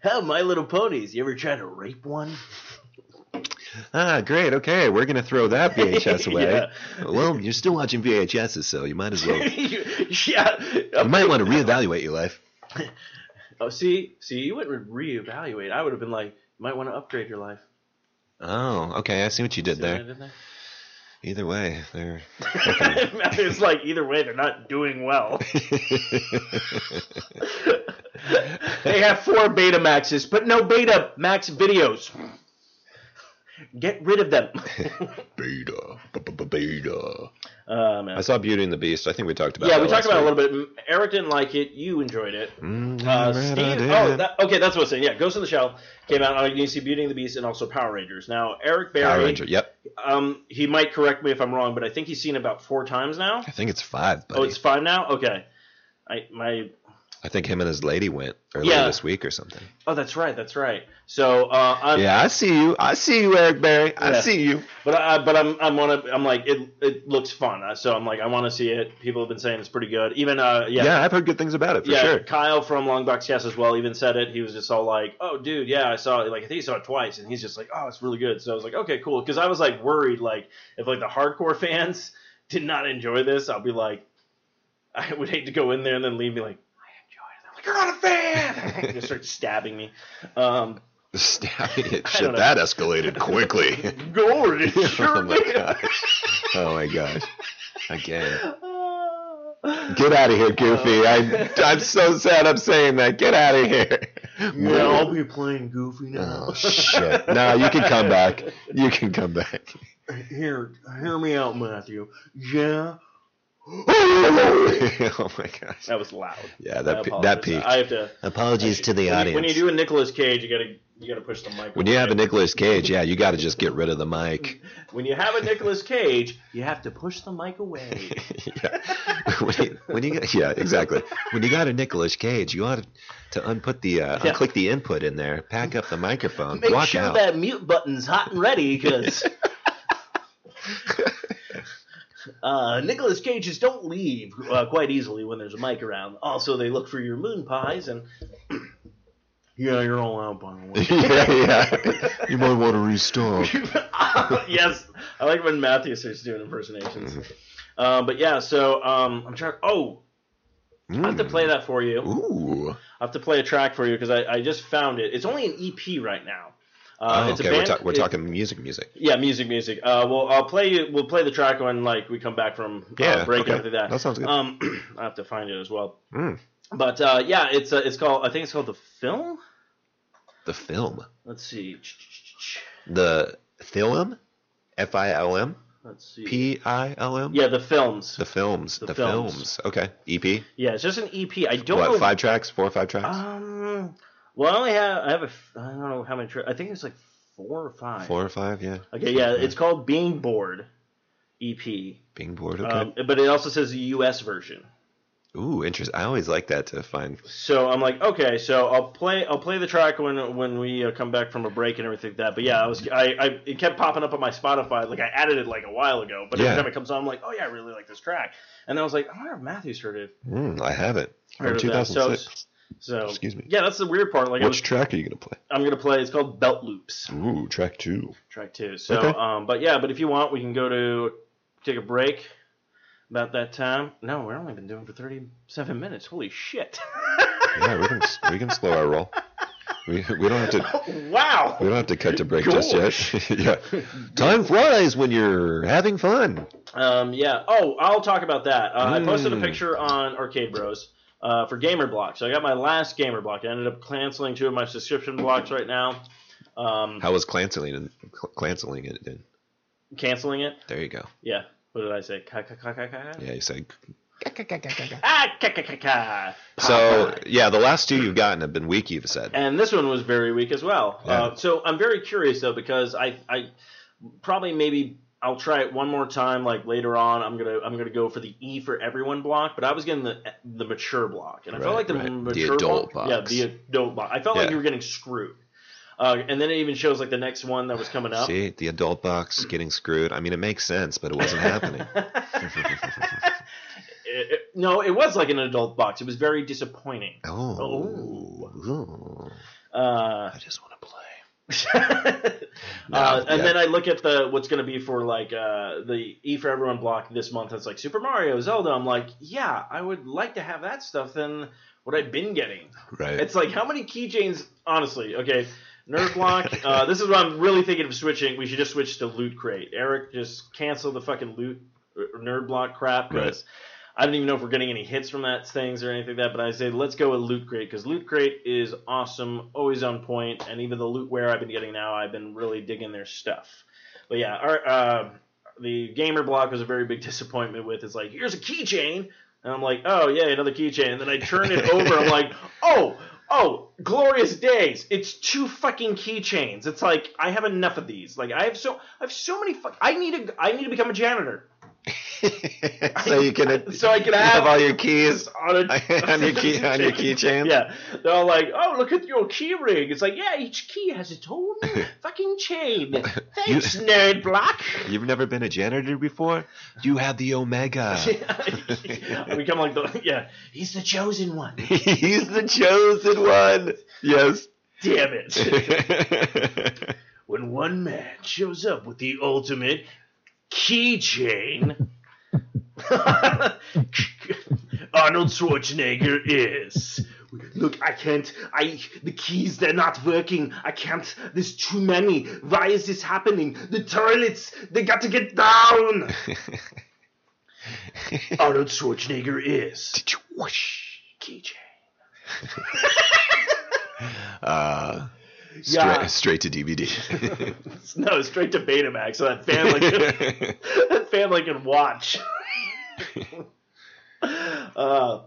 How My Little Ponies. You ever try to rape one? Ah, great. Okay, we're going to throw that *laughs* VHS away. Yeah. Well, you're still watching VHSs, so you might as well. *laughs* yeah. You might want to reevaluate your life. *laughs* Oh, see, see, you wouldn't reevaluate. I would have been like, you might want to upgrade your life. Oh, okay. I see what you did See what I there. did there? Either way, they're. it's like either way, they're not doing well. they have four Betamaxes, but no Betamax videos. Get rid of them. *laughs* Beta. Beta. um, I saw Beauty and the Beast. I think we talked about yeah, we talked about it a little bit. Eric didn't like it. You enjoyed it. Mm, Uh, Steve. Oh, that, okay, that's what I was saying. Yeah, Ghost in the Shell came out. Uh, you can see Beauty and the Beast and also Power Rangers. Now, Eric Barry. Power Ranger. Yep. Um, he might correct me if I'm wrong, but I think he's seen about four times now. I think it's five, buddy. Oh, it's five now. Okay. I my I think him and his lady went earlier Yeah. this week or something. oh, that's right, that's right. So uh, I'm, yeah, I see you. I see you, Eric Barry. I Yeah. see you. But I, but I'm I'm wanna I'm like it it looks fun. So I'm like I want to see it. People have been saying it's pretty good. Even uh yeah. Yeah, I've heard good things about it for yeah, sure. Kyle from Longbox Cast as well even said it. He was just all like, "Oh, dude, yeah, I saw it. Like, I think he saw it twice." And he's just like, "Oh, it's really good." So I was like, "Okay, cool." Because I was like worried, like, if like the hardcore *laughs* fans did not enjoy this, I'll be like, *laughs* I would hate to go in there and then leave me like, "I enjoyed it." I'm like, "You're not a fan!" *laughs* *laughs* just start stabbing me. Um, Stabbing *laughs* it. Shit, that escalated quickly. Sure oh my did. gosh. Oh my gosh. Again. Get out of here, Goofy. I, I'm so sad I'm saying that. Get out of here. Yeah, I'll be playing Goofy now. Oh, shit. No, you can come back. You can come back. Here, hear me out, Matthew. Yeah, *laughs* oh my gosh. that was loud. Yeah, that pe- that peaked. I have to. Apologies to the when audience. You, when you do a Nicolas Cage, you gotta you gotta push the mic. When you have a away. Nicolas Cage, yeah, you got to just get rid of the mic. *laughs* when you have a Nicolas Cage, you have to push the mic away. *laughs* yeah. When you, when you yeah, exactly. When you got a Nicolas Cage, you ought to, to unput the uh, Yeah. unclick the input in there, pack up the microphone, Make walk sure out. that mute button's hot and ready, because uh, Nicolas Cages don't leave uh, quite easily when there's a mic around. Also, they look for your moon pies and. *clears throat* Yeah, you're all out by the way. *laughs* yeah, yeah. You might want to restart. *laughs* yes, I like when Matthew starts doing impersonations. Uh, but yeah, so um, I'm trying. Oh, I have to play that for you. Ooh. I have to play a track for you because I, I just found it. It's only an EP right now. Uh, Oh, it's a okay, we're, ta- we're it- talking music, music. Yeah, music, music. Uh, well, I'll play you. We'll play the track when like we come back from uh, Yeah, break okay. after that. That sounds good. Um, *clears throat* I have to find it as well. Mm. But uh, yeah, it's uh, it's called. I think it's called the film. The film. Let's see. The film? F I L M? Let's see. P I L M? Yeah, the films. The films. The The, films. films. Okay. EP? yeah, it's just an EP. I don't What, know. five tracks? Four or five tracks? Um. Well, I only have. I have a I don't know how many. Tra- I think it's like four or five. Four or five, yeah. Okay, yeah, it's called Being Bored, EP. Being bored, okay. Um, but it also says the U.S. version. Ooh, interesting. I always like that to find. So I'm like, okay, so I'll play. I'll play the track when when we uh, come back from a break and everything like that. But yeah, I was. I, I it kept popping up on my Spotify. Like I added it like a while ago. But every Yeah. time it comes on, I'm like, oh yeah, I really like this track. And then I was like, I wonder if Matthew's heard it. Mm, I haven't. Heard From of that. So, 2006. So Excuse me. Yeah, that's the weird part. Like, Which was, track are you going to play? I'm gonna play. It's called Belt Loops. Ooh, track two. track two. So, Okay. um, but yeah, but if you want, we can go to take a break. About that time. No, we're only been doing for thirty-seven minutes. Holy shit! *laughs* Yeah, we can we can slow our roll. We, we don't have to *laughs* wow. we don't have to cut to break just yet. *laughs* yeah, time flies when you're having fun. Um, yeah. Oh, I'll talk about that. Uh, I posted a Mm. picture on Arcade Bros. Uh, for Gamer blocks. So I got my last Gamer Block. I ended up canceling two of my subscription blocks right now. Um, How was canceling canceling it? Then canceling it. there you go. Yeah. What did I say? Ka ka ka ka ka. Yeah, you said. Ka ka ka ka. So yeah, the last two you've gotten have been weak. You've said. And this one was very weak as well. Yeah. Uh, so I'm very curious though because I I probably maybe I'll try it one more time like later on. I'm gonna I'm gonna go for the E for everyone block, but I was getting the the mature block, and I felt like the right. The mature adult block, box. yeah, the adult block. I felt like you were getting screwed. Uh, and then it even shows like the next one that was coming up. See the adult box getting screwed. I mean, it makes sense, but it wasn't happening. *laughs* *laughs* It- it- no, it was like an adult box. It was very disappointing. Oh. Ooh. Uh, I just want *laughs* uh, and yeah. then I look at the what's going to be for like uh, the E for everyone block this month. It's like Super Mario, Zelda. I'm like, yeah, I would like to have that stuff than what I've been getting. Right. It's like how many keychains? Honestly, okay. Nerd block. uh, *laughs* this is what I'm really thinking of switching. We should just switch to loot crate. Eric, just cancel the fucking loot uh, nerd block crap because I don't even know if we're getting any hits from that things or anything like that, but I say let's go with Loot Crate because Loot Crate is awesome, always on point, and even the lootware I've been getting now, I've been really digging their stuff. But yeah, our, uh, the gamer block was a very big *laughs* disappointment with. It's like here's a keychain, and I'm like, oh yeah, another keychain, and then I turn it over, I'm like, *laughs* oh. Oh, glorious days! It's two fucking keychains. It's like I have enough of these. Like I have so I have so many. Fuck, I need to I need to become a janitor. *laughs* so you can *laughs* So I can you have- all your keys *laughs* on, a, on your key on your keychain. Yeah, they're all like, "Oh, look at your key ring." It's like, yeah, each key has its own fucking chain. Thanks, nerd block. You've never been a janitor before? You have the Omega. I become like the yeah. He's the chosen one. He's the chosen one. Yes. Damn it! when one man shows up with the ultimate keychain, *laughs* Arnold Schwarzenegger is. Look, I can't. I the keys they're not working. I can't. There's too many. Why is this happening? The toilets they got to get down. *laughs* Arnold Schwarzenegger is Did you Whoosh. keychain. *laughs* Uh, Yeah. straight, straight to DVD. *laughs* No, straight to Betamax, so that family can, *laughs* that family can watch. uh,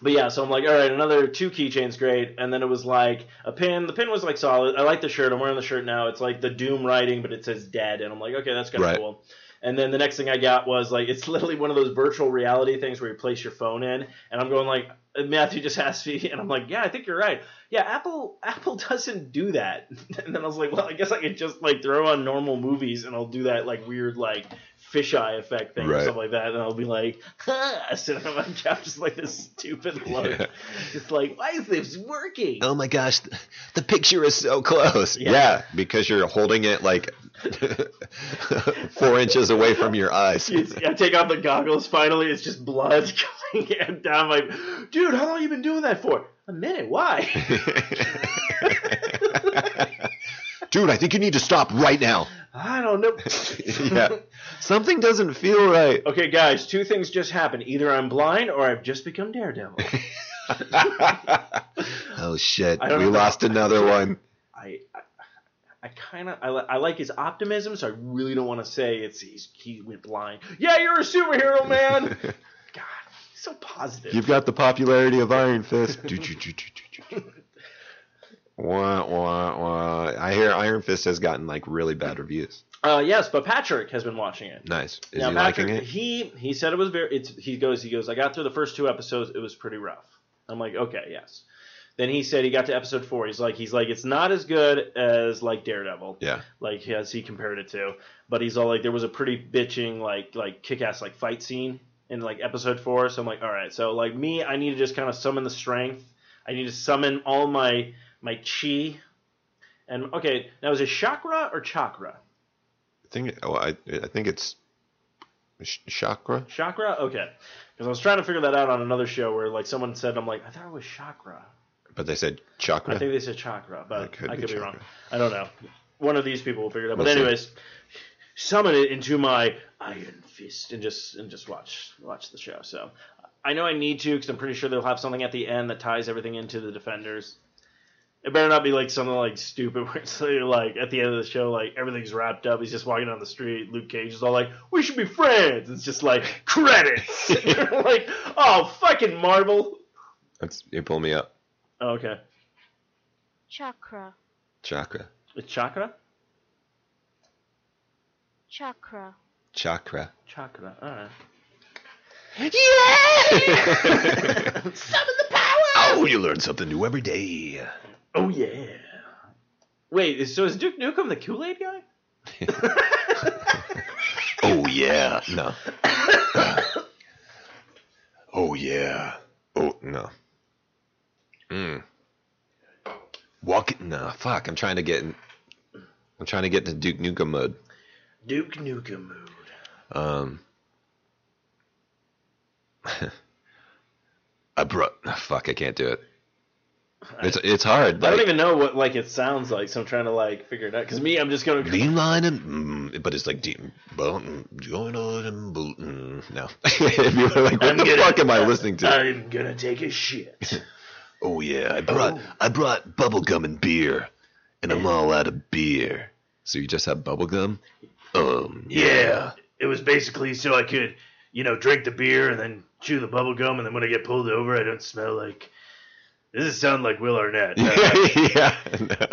but yeah, so I'm like, all right, another two keychains, great. And then it was like a pin. The pin was like solid. I like the shirt. I'm wearing the shirt now. It's like the Doom writing, but it says dead. And I'm like, okay, that's kind of Right. cool. And then the next thing I got was like, it's *laughs* literally one of those virtual reality things where you place your phone in. And I'm going like, Matthew just asked me, and I'm like, yeah, I think you're right. Yeah, Apple Apple *laughs* doesn't do that. *laughs* And then I was like, well, I guess I could just like throw on normal movies, and I'll do that like weird like fisheye effect thing or Right. something like that, and I'll be like, *laughs* huh, sitting on my couch just like this stupid look. Yeah. It's like, why is this working? oh my gosh, the picture is so close. Yeah. Yeah, because you're holding it like *laughs* four inches away from your eyes. I take off the goggles. Finally, it's just blood *laughs* coming down. my. dude, how long you been doing that for? A minute. Why? *laughs* Dude, I think you need to stop right now. I don't know. yeah. Something doesn't feel right. Okay, guys, two things just happened. Either I'm blind or I've just become Daredevil. oh shit. We know. lost another one. I, kind of, I, li- I like his optimism, so I really don't want to say it's he's he went blind. Yeah, you're a superhero, man. *laughs* God, he's so positive. You've got the popularity of Iron Fist. wah, wah, wah. I hear Iron Fist has gotten like really bad reviews. Uh, yes, but Patrick has been watching it. Nice. Is now, he Patrick, liking it? he he said it was very. It's he goes he goes. I got through the first two episodes. It was pretty rough. I'm like, okay, yes. Then he said he got to episode four. He's like, he's like, it's not as good as like Daredevil. Yeah. like as he compared it to. But he's all like, there was a pretty bitching like like kick ass like fight scene in like episode four. So I'm like, all right. So like me, I need to just kind of summon the strength. I need to summon all my my chi. And okay, now is it chakra or chakra? I think. Oh, I, I think it's chakra. Chakra? Okay. Because I was trying to figure that out on another show where like someone said, I'm like, I thought it was chakra. But they said chakra. I think they said chakra, but could I could be, chakra. wrong. I don't know. One of these people will figure it out. But We'll see. anyways, summon it into my iron fist and just and just watch watch the show. So I know I need to because I'm pretty sure they'll have something at the end that ties everything into the defenders. It better not be like something like stupid *laughs* where it's like at the end of the show, like everything's wrapped up. He's just walking down the street. Luke Cage is all like, "We should be friends." It's just like credits. *laughs* *laughs* Like, oh fucking Marvel. That's you pull me up. Oh, okay, Chakra. Chakra. it's chakra. Chakra. Chakra. Chakra. All right. Yeah! *laughs* Summon the power. Oh, you learn something new every day. Oh yeah. Wait, so is Duke Nukem the Kool Aid guy? *laughs* Oh yeah. No. *coughs* *coughs* oh yeah. Oh no. Mm. Walk it. No. Fuck. I'm trying to get. In, I'm trying to get into Duke Nukem mode. Duke Nukem mood. Um. *laughs* I brought. Fuck. I can't do it. It's it's hard. I don't even know what like it sounds like, so I'm trying to like figure it out. Because me, I'm just going to. Lean line and mm, but it's like deep button going on and bootin'. No, *laughs* if you were like, what I'm the gonna- fuck am I *laughs* listening to? I'm gonna take a shit. Oh yeah, I brought I brought bubble gum and beer, and I'm all out of beer. So you just have bubble gum? Um, Yeah. It was basically so I could, you know, drink the beer and then chew the bubble gum, and then when I get pulled over, I don't smell like. This is sound like Will Arnett. *laughs* Yeah. no.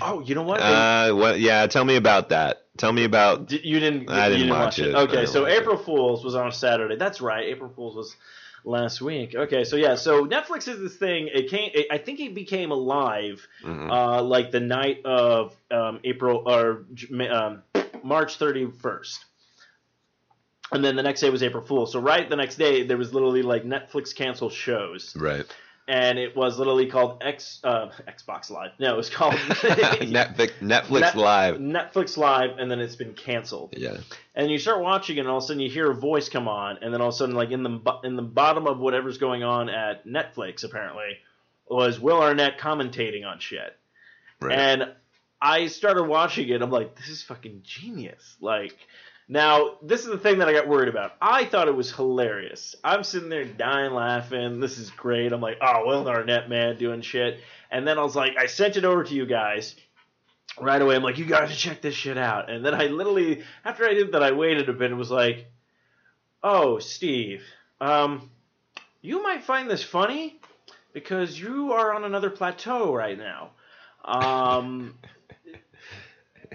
oh, you know what? Uh, what? Yeah, tell me about that. Tell me about. Did- you didn't. I you didn't watch it. I Okay, so watch it. April Fools was on a Saturday. That's right. April Fools was last week. Okay, so yeah, so Netflix is this thing. It came. It, I think it became alive Mhm. uh, like the night of um, April or um, March thirty first. And then the next day was April Fool. So right the next day, there was literally like Netflix canceled shows, Right. And it was literally called X uh, Xbox Live. No, it was called *laughs* *laughs* Netflix, Netflix Net- Live. Netflix Live, and then it's been canceled Yeah. and you start watching it, and all of a sudden you hear a voice come on, and then all of a sudden, like in the in the bottom of whatever's going on at Netflix, apparently, was Will Arnett commentating on shit, Right. and I started watching it. I'm like, this is fucking genius. Like, now this is the thing that I got worried about. I thought it was hilarious. I'm sitting there dying laughing. This is great. I'm like, oh, Will Arnett, man, doing shit. And then I was like, I sent it over to you guys right away. I'm like, you guys check this shit out. And then I literally, after I did that, I waited a bit and was like, oh, Steve, um, you might find this funny because you are on another plateau right now. Um,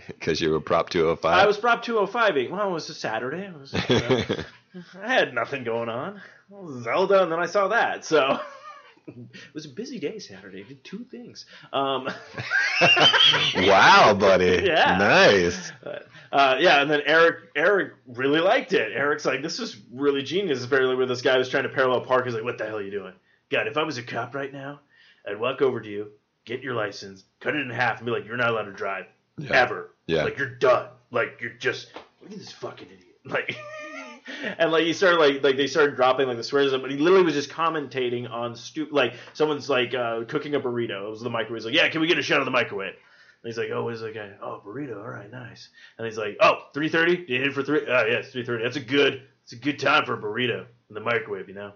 *laughs* Because you were Prop 205. I was Prop 205 Well, it was a Saturday. Was, know, *laughs* I had nothing going on. Zelda, and then I saw that. So *laughs* it was a busy day Saturday. I did two things. Um, wow, buddy. Yeah. Nice. Uh, yeah, and then Eric Eric really liked it. Eric's like, this is really genius. Apparently, where this guy was trying to parallel park. He's like, what the hell are you doing? God, if I was a cop right now, I'd walk over to you, get your license, cut it in half, and be like, you're not allowed to drive Yeah. ever. Yeah. Like you're done. Like you're just look at this fucking idiot. *laughs* Like. And like he started like like they started dropping like the swears, but he literally was just commentating on stupid like someone's like uh, cooking a burrito. It was the microwave. He's like, yeah, can we get a shot of the microwave? And he's like, oh, what is that guy? Oh, burrito. All right, nice. And he's like, oh, 3.30? Did you hit it for 3? Oh, yeah, it's 3.30. That's a good, it's a good time for a burrito in the microwave, you know?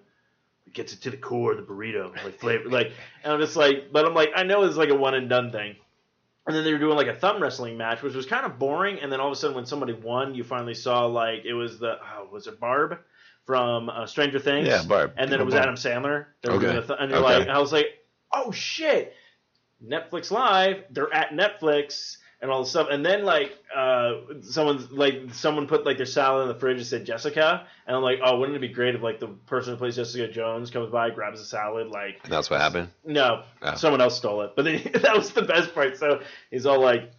It gets it to the core of the burrito, like flavor. Like, and I'm just like, but I'm like, I know it's like a one and done thing. And then they were doing like a thumb wrestling match, which was kind of boring. And then all of a sudden, when somebody won, you finally saw like it was the oh, was it Barb from uh, Stranger Things? Yeah, Barb. And then it was Barb. Adam Sandler. They were Okay. th- and you're Okay. like, I was like, oh shit, Netflix Live. They're at Netflix and all the stuff. And then like uh, someone's like someone put like their salad in the fridge and said Jessica, and I'm like, oh, wouldn't it be great if like the person who plays Jessica Jones comes by, grabs the salad, like That's what happened. no, Oh. someone else stole it. But then *laughs* that was the best part. So he's all like,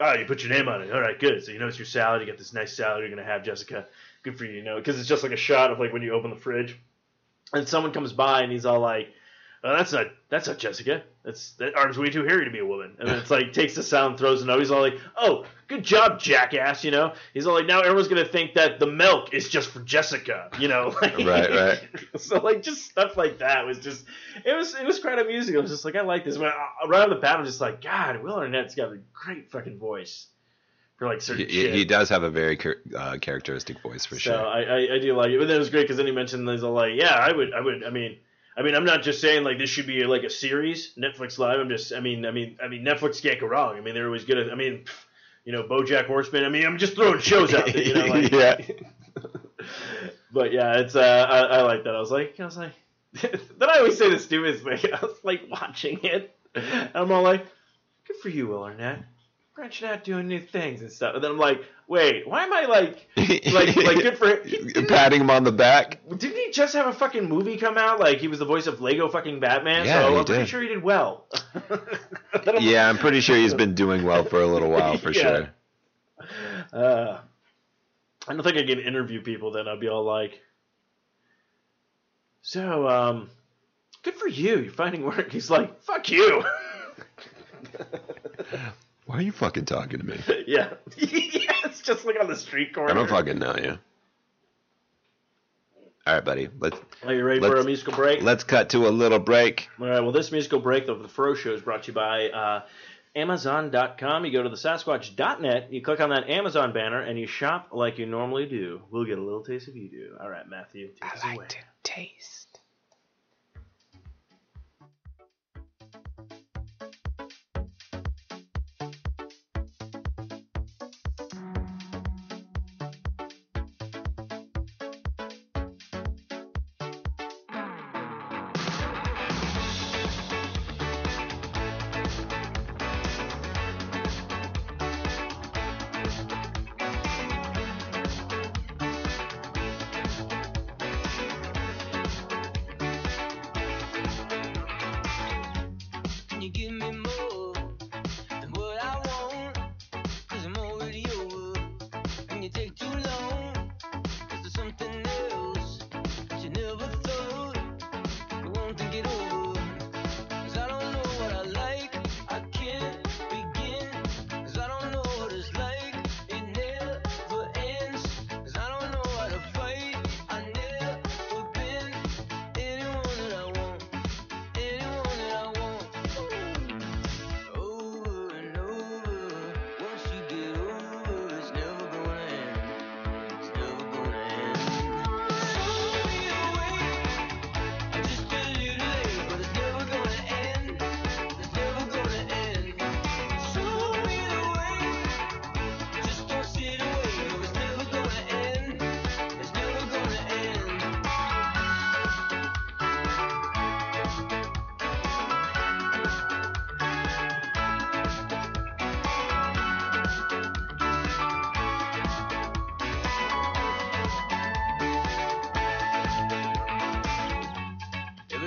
"Oh, you put your name on it. All right, good. So you know it's your salad. You got this nice salad. You're gonna have Jessica. Good for you, you know, because it's just like a shot of like when you open the fridge, and someone comes by and he's all like, oh, "That's not that's not Jessica. That's that arm's way too hairy to be a woman." And then it's like takes the sound, throws it out. He's all like, "Oh, good job, jackass." You know, he's all like, "Now everyone's gonna think that the milk is just for Jessica." You know, *laughs* like, Right, right. *laughs* so like just stuff like that was just it was it was quite amusing. I was just like, I like this. But I- right off the bat, I'm just like, God, Will Arnett's got a great fucking voice for like certain He, shit. he does have a very uh, characteristic voice for so sure. I, I I do like it. But then it was great because then he mentioned there's a like, yeah, I would I would I mean. I mean, I'm not just saying like this should be like a series, Netflix Live. I'm just, I mean, I mean, I mean, Netflix can't go wrong. I mean, they're always good at. I mean, you know, BoJack Horseman. I mean, I'm just throwing shows out there, you know, like, *laughs* Yeah. *laughs* but yeah, it's uh, I, I like that. I was like, I was like, *laughs* then I always say the stupidest thing. I was like watching it, and I'm all like, good for you, Will Arnett, branching out, doing new things and stuff. And then I'm like, wait, why am I like, *laughs* like, like good for him? *laughs* Patting him on the back. Didn't he just have a fucking movie come out? Like he was the voice of Lego fucking Batman. Yeah, so he I'm pretty sure he did well. *laughs* Yeah, I'm pretty sure he's been doing well for a little while for Yeah. sure. Uh, I don't think I can interview people. Then I'd be all like, "So, um, good for you. You're finding work." He's like, "Fuck you." Why are you fucking talking to me? *laughs* yeah. yeah, it's just like on the street corner. I don't fucking know you. All right, buddy. Let's. Are you ready for a musical break? Let's cut to a little break. All right. Well, this musical break of the Fro Show is brought to you by uh, Amazon.com. You go to the Sasquatch.net. You click on that Amazon banner and you shop like you normally do. We'll get a little taste if you do. All right, Matthew. Take I like away. to taste.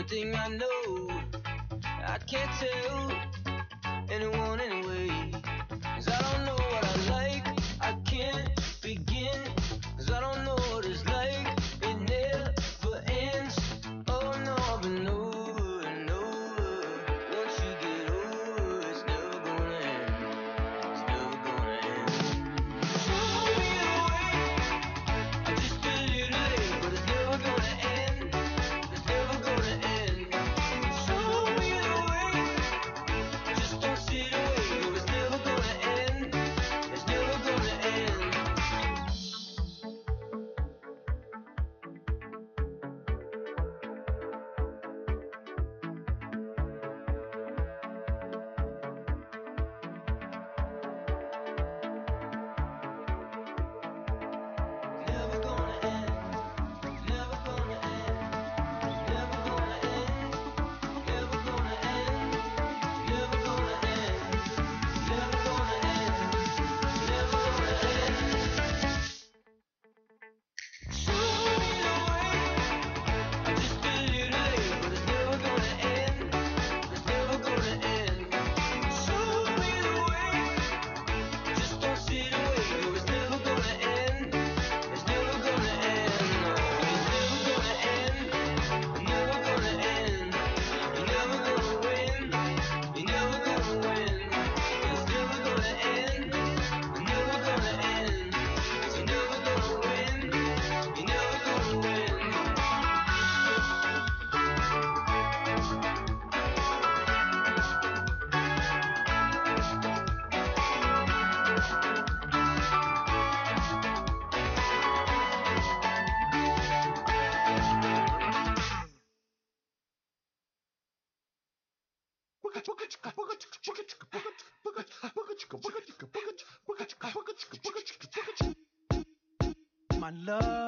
Everything I know. My love.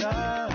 Love.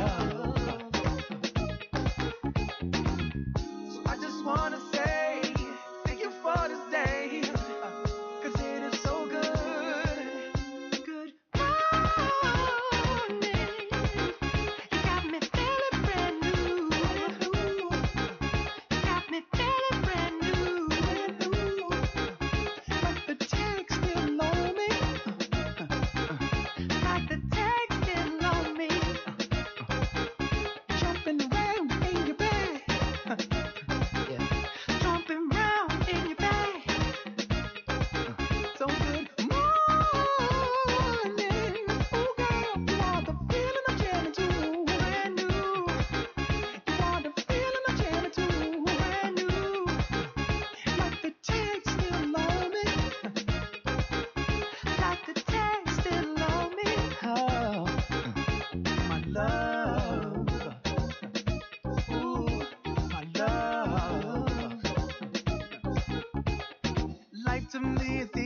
To me.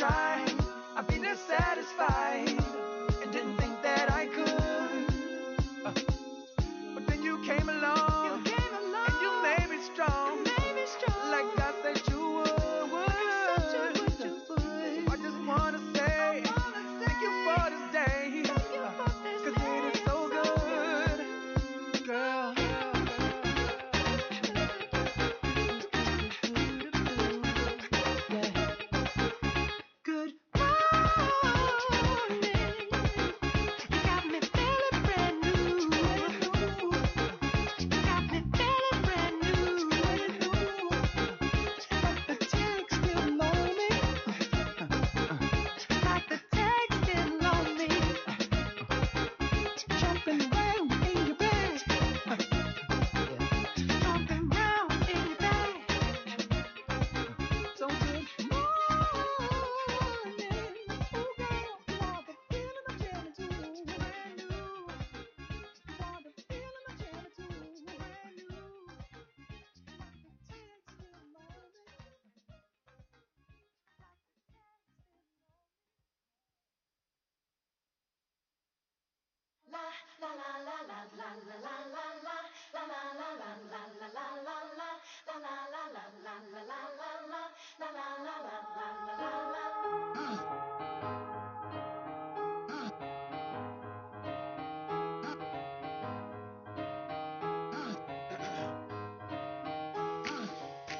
try.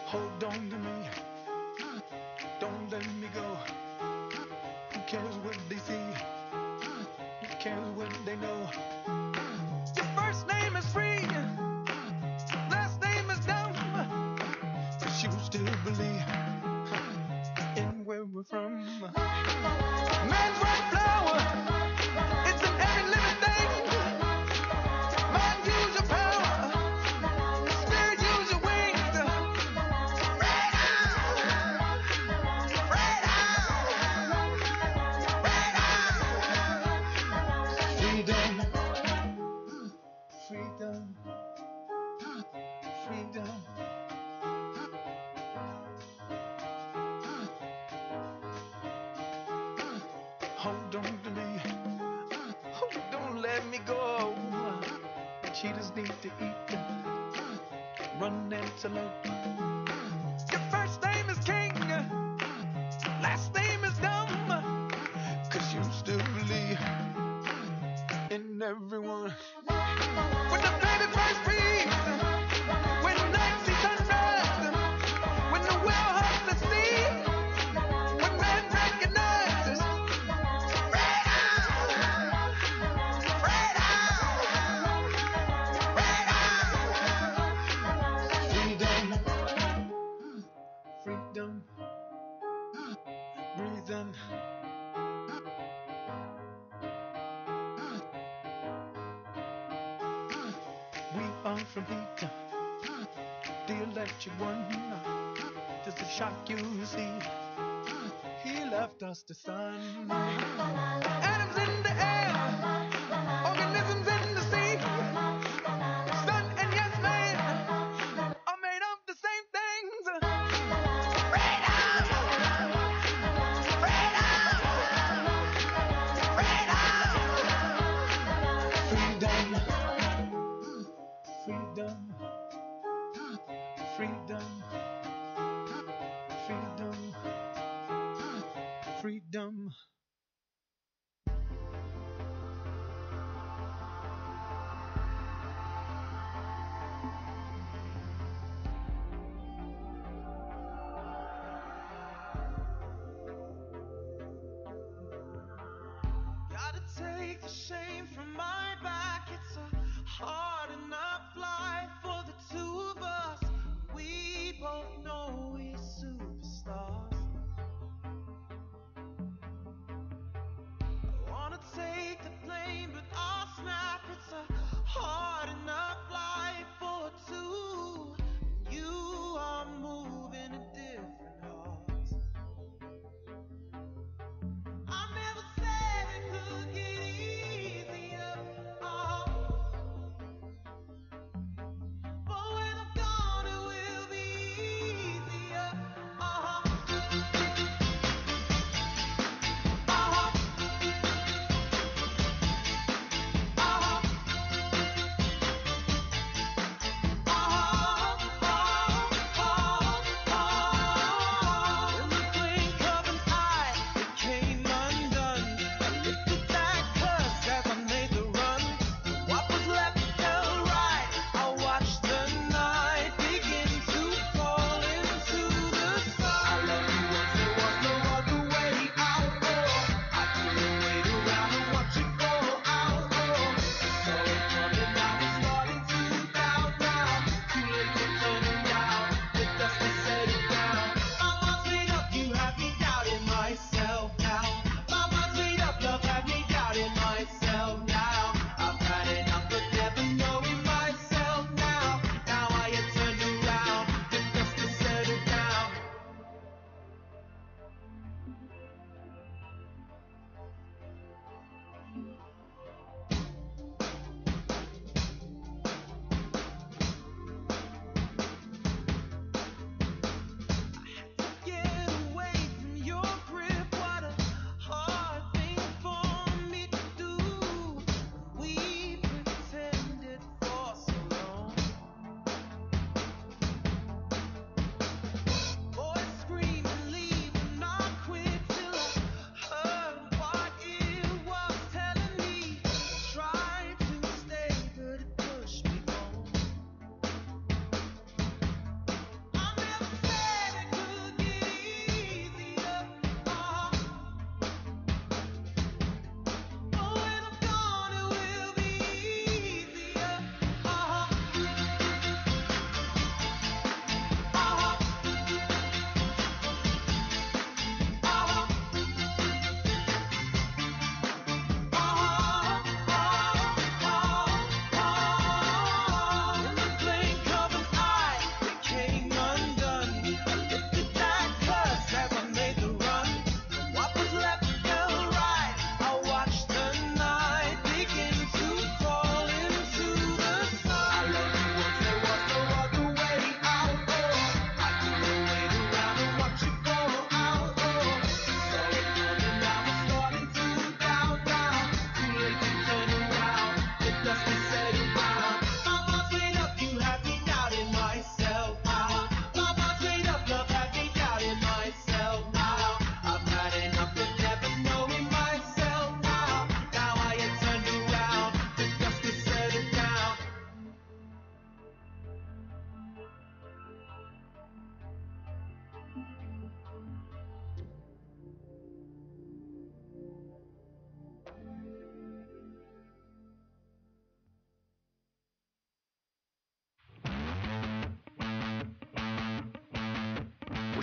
Hold on to me. Don't let me go. Who cares what they say? Cheetahs need to eat them. Run antelope. that you won. Does it shock you? See, he left us the sun. Atoms in the air, organisms in the sea. my back. It's a hard enough life for the two of us. We both know we're superstars. I wanna take the blame, but I'll snap. It's a hard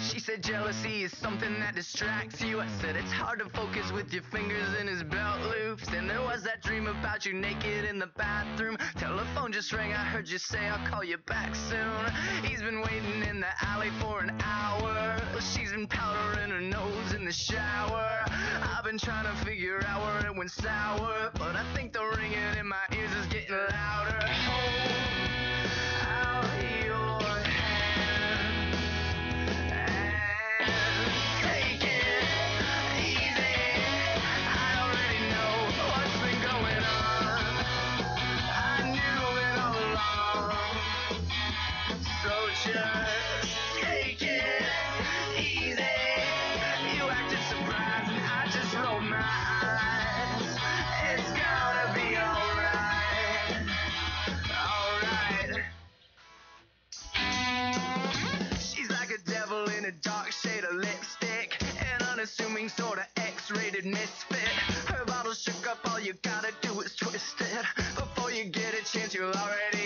Mm-hmm. She said jealousy is something that distracts you. I said it's hard to focus with your fingers in his belt loops. Then there was that dream about you naked in the bathroom. Telephone just rang. I heard you say I'll call you back soon. He's been waiting in the alley for an hour. She's been powdering her nose in the shower. I've been trying to figure out where it went sour, but I think the ringing in my ears is getting louder. Unassuming sort of X-rated misfit. Her bottle shook up, all you gotta do is twist it. Before you get a chance, you'll already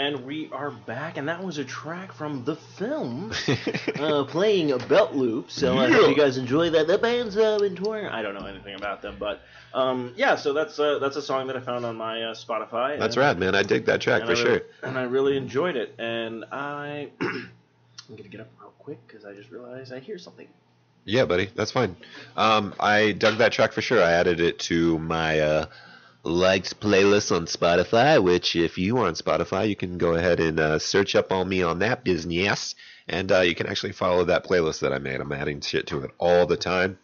And we are back, and that was a track from the film *laughs* uh, playing a belt loop. So I hope Yeah. you guys enjoy that. The band's uh, been touring. I don't know anything about them, but um, yeah. So that's uh, that's a song that I found on my uh, Spotify. That's and- rad, man. I dig that track for really- sure. and I really enjoyed it. And I, *clears throat* I'm gonna get up real quick because I just realized I hear something. Yeah, buddy, that's fine. Um, I dug that track for sure. I added it to my uh, liked playlist on Spotify. Which, if you are on Spotify, you can go ahead and uh, search up on me on that business, and uh, you can actually follow that playlist that I made. I'm adding shit to it all the time,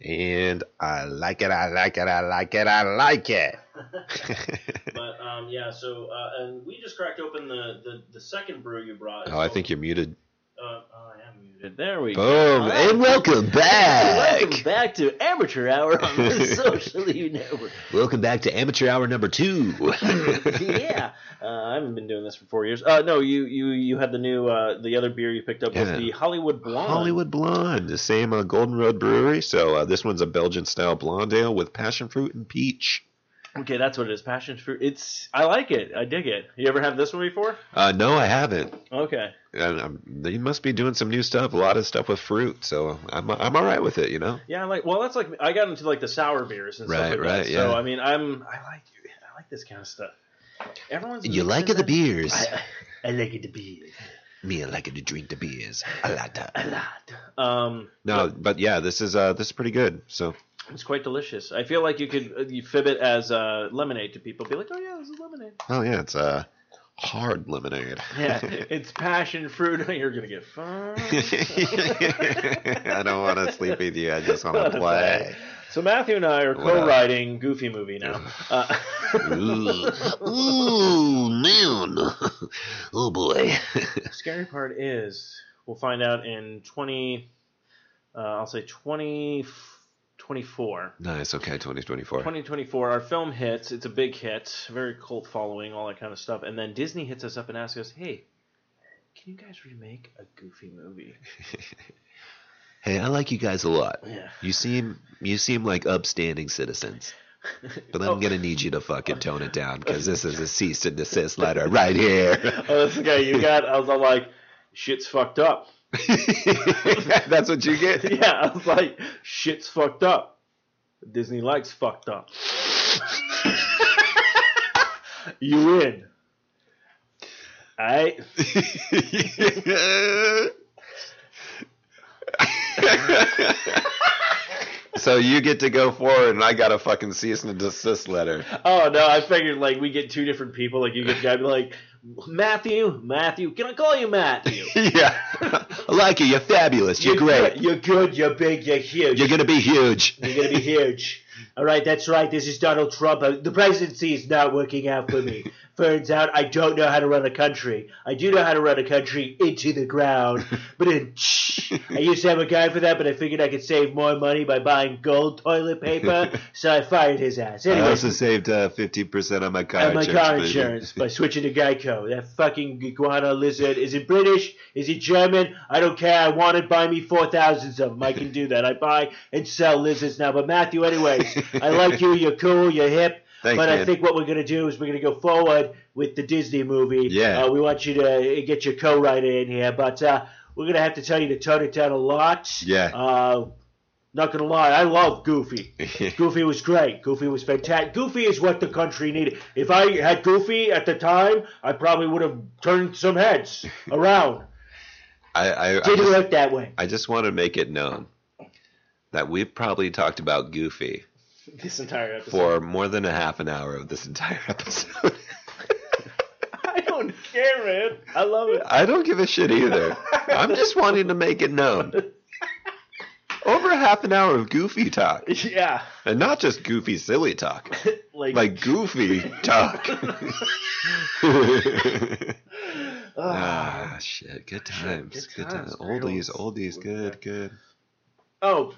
and I like it. I like it. I like it. I like it. *laughs* *laughs* But um, yeah. So uh, and we just cracked open the, the the second brew you brought. oh, I think you're muted. Uh, oh, I am muted. There we go. Boom, and welcome back. Welcome back to Amateur Hour on the *laughs* Socially Network. Welcome back to Amateur Hour number two. *laughs* yeah, uh, I haven't been doing this for four years. Uh, no, you you you had the new uh, the other beer you picked up was the Hollywood Blonde. Hollywood Blonde, the same uh, Golden Road Brewery. So uh, this one's a Belgian style blonde ale with passion fruit and peach. Okay, that's what it is. Passion fruit. It's I like it. I dig it. You ever have this one before? Uh, no, I haven't. Okay. And, um, they must be doing some new stuff, a lot of stuff with fruit. So I'm I'm all right with it, you know. Yeah, I like. Well, that's like I got into like the sour beers and Right, stuff like right, that. yeah. So I mean, I'm I like I like this kind of stuff. Everyone's You like it the beers? I, I like it the beers Me, I like it to drink the beers. A lot. a lot. Um, No, but yeah, this is uh this is pretty good. So it's quite delicious. I feel like you could uh, you fib it as uh, lemonade to people. Be like, oh yeah, this is lemonade. oh yeah, it's uh hard lemonade. Yeah, *laughs* it's passion fruit. *laughs* You're gonna get fun. *laughs* I don't want to sleep with you. I just want to play. So Matthew and I are co-writing Goofy movie now. Uh, Ooh, ooh, man. Oh boy. scary part is We'll find out in 20. Uh, I'll say 20, 24. Nice. Okay, 2024. 2024, our film hits. It's a big hit, very cult following, all that kind of stuff. And then Disney hits us up and asks us, "Hey, can you guys remake a Goofy movie?" *laughs* Hey, I like you guys a lot. Yeah. You seem you seem like upstanding citizens. *laughs* But I'm Oh. gonna need you to fucking tone it down because this is a *laughs* cease and desist letter right here. oh, the guy you got. I was all like, "Shit's fucked up." *laughs* That's what you get. *laughs* yeah, I was like, "Shit's fucked up." Disney likes fucked up. *laughs* you win. Alright. so you get to go forward, and I got a fucking cease and desist letter. Oh no, I figured like we get two different people. Like you get guy be like, Matthew, Matthew, can I call you Matthew? *laughs* yeah, I like you. You're fabulous. You're, great. Good, you're good. You're big. You're huge. You're gonna be huge. You're gonna be huge. All right, that's right. This is Donald Trump. Uh, The presidency is not working out for me. *laughs* Turns out I don't know how to run a country. I do know how to run a country into the ground. *laughs* But in, I used to have a guy for that, but I figured I could save more money by buying gold toilet paper, *laughs* so I fired his ass. I also saved uh, 50% on my car and my insurance. car insurance by *laughs* switching to Geico. That fucking iguana lizard. Is it British? Is it German? I don't care. I want it. Buy me 4,000 of them. I can do that. I buy and sell lizards now. But Matthew, anyways, I like you. You're cool. You're hip. Thanks, but I think what we're going to do is we're going to go forward with the Disney movie. Yeah. Uh, we want you to get your co-writer in here. But uh, we're going to have to tell you to tone it down a lot. Yeah. Uh, not going to lie. I love Goofy. *laughs* Goofy was great. Goofy was fantastic. Goofy is what the country needed. If I had Goofy at the time, I probably would have turned some heads around. *laughs* I, I, I, Didn't just, work that way. I just want to make it known that we've probably talked about Goofy *laughs* This entire episode. for more than a half an hour of this entire *laughs* episode. *laughs* I don't care, man. I love it. I don't give a shit either. I'm just wanting to make it known. Over a half an hour of Goofy talk. Yeah. And not just Goofy silly talk. Like, Like Goofy talk. ah, shit. Good times. good Good times. Oldies, old- oldies. Good, good. Oh,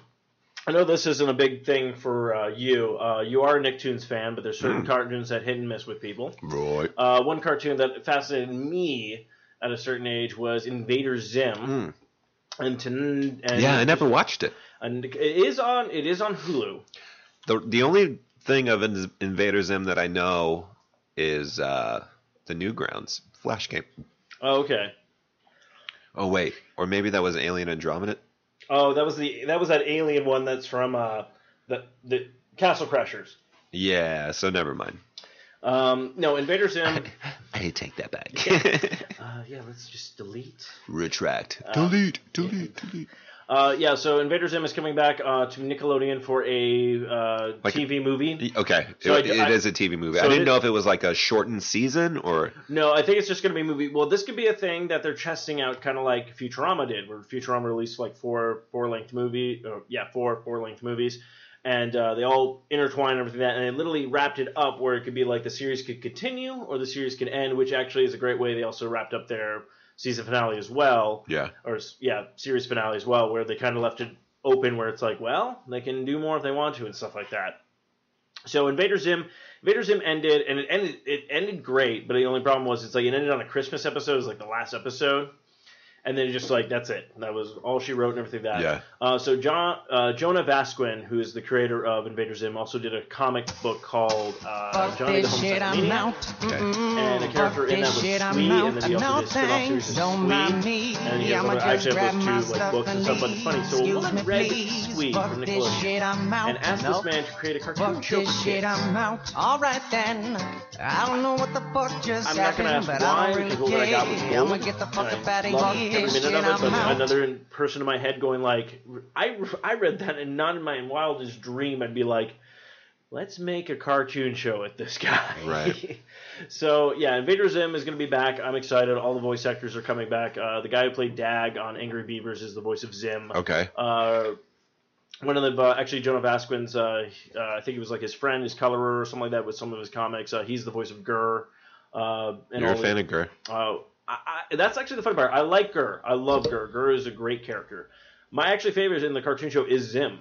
I know this isn't a big thing for uh, you. Uh, you are a Nicktoons fan, but there's certain Hmm. *clears throat* cartoons that hit and miss with people. Right. Uh, one cartoon that fascinated me at a certain age was Invader Zim. Mm. And, to, and Yeah, I never watched it. And it is on. It is on Hulu. The the only thing of Invader Zim that I know is uh, the Newgrounds Flash game. Oh, okay. Oh wait, or maybe that was Alien Andromeda. Oh, that was the that was that alien one that's from uh, the the Castle Crashers. Yeah, so never mind. Um, no, Invader Zim. *laughs* I take that back. *laughs* uh, yeah, let's just delete. Retract. Uh, delete. Delete. Delete. Uh, yeah, so Invader Zim is coming back uh, to Nickelodeon for a uh, Like- TV movie. Okay, So it, I- it I- is a TV movie. so I didn't it- know if it was like a shortened season or. No, I think it's just going to be a movie. Well, this could be a thing that they're testing out, kind of like Futurama did, where Futurama released like four four length movie, or, yeah, four four length movies, and uh, they all intertwine and everything that, and they literally wrapped it up where it could be like the series could continue or the series could end, which actually is a great way. They also wrapped up their season finale as well, Yeah. or yeah, series finale as well, where they kind of left it open, where it's like, well, they can do more if they want to and stuff like that. So Invader Zim, Invader Zim ended, and it ended. It ended great, but the only problem was it's like it ended on a Christmas episode. It was like the last episode, and then just like that's it. That was all she wrote and everything like that. Yeah. Uh, so John uh, Jhonen Vasquez, who is the creator of Invader Zim, also did a comic book called uh, Fuck Johnny the this shit, Homosexual I'm Maniac. out. And a character Fuck in that was shit, I'm Squee, and then he also No did a spin-off series thanks, don't Squee. mind me. And he has I'ma other- actually have those two like books and and stuff. But it's funny. So leave. Willem Excuse me, read please. Sweet from this Nickelodeon I'm out. and asked Nope. this man to create a cartoon show for shit, kids. I'm out. Alright then. I don't know what the fuck just I'm not gonna happened, ask but why I don't because really what I got was care. gold. I'ma get the fuck up out of loved here. Every minute of it, but out. another in- person in my head going like, I, I read that and not in my wildest dream I'd be like, let's make a cartoon show with this guy. Right. *laughs* so yeah, Invader Zim is going to be back. I'm excited. All the voice actors are coming back. Uh, the guy who played Dag on Angry Beavers is the voice of Zim. Okay. Uh, one of the uh, actually Jhonen Vasquez's, uh, uh, I think it was like his friend, his colorer or something like that with some of his comics. Uh, he's the voice of GIR. Uh, and You're a fan the, of GIR. I, I, that's actually the funny part. I like GIR. I love GIR. GIR is a great character. My actually favorite in the cartoon show is Zim.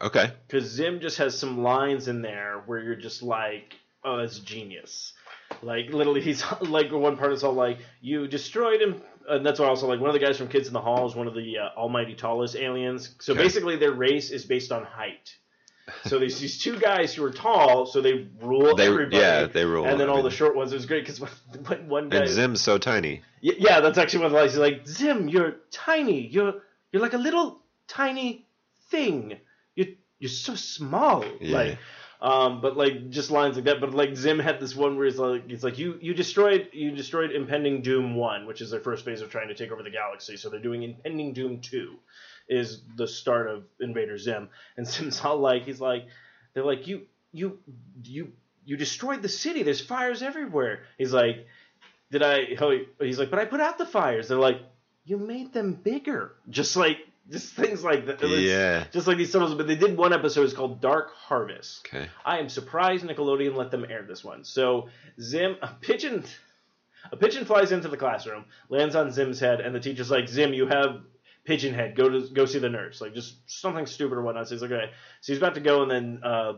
Okay. Because Zim just has some lines in there where you're just like, oh, that's genius. Like literally, he's *laughs* like one part is all like, you destroyed him, and that's why I also like one of the guys from Kids in the Hall is one of the uh, almighty tallest aliens. So Okay. basically, their race is based on height. So there's these two guys who are tall, so they rule They- everybody. yeah, they rule And then all the short ones. It was great because when one *laughs* guy And Zim's so tiny. Y- Yeah, that's actually one of the lines. He's like, Zim, you're tiny. You're you're like a little tiny thing. You you're so small. Yeah. Like, um, but like just lines like that. But like Zim had this one where he's like, he's like, you you destroyed you destroyed Impending Doom one, which is their first phase of trying to take over the galaxy. So they're doing Impending Doom two, is the start of Invader Zim. And *laughs* Zim's all like, he's like, they're like, you you you you destroyed the city. There's fires everywhere. He's like, did I? oh, He's like, but I put out the fires. They're like, you made them bigger. Just like, just things like that. Yeah. Just like these subtles. But they did one episode. It's called Dark Harvest. Okay. I am surprised Nickelodeon let them air this one. So Zim, a pigeon, a pigeon flies into the classroom, lands on Zim's head, and the teacher's like, Zim, you have pigeon head. Go to go see the nurse. Like just something stupid or whatnot. So he's like, okay. So he's about to go, and then. Uh,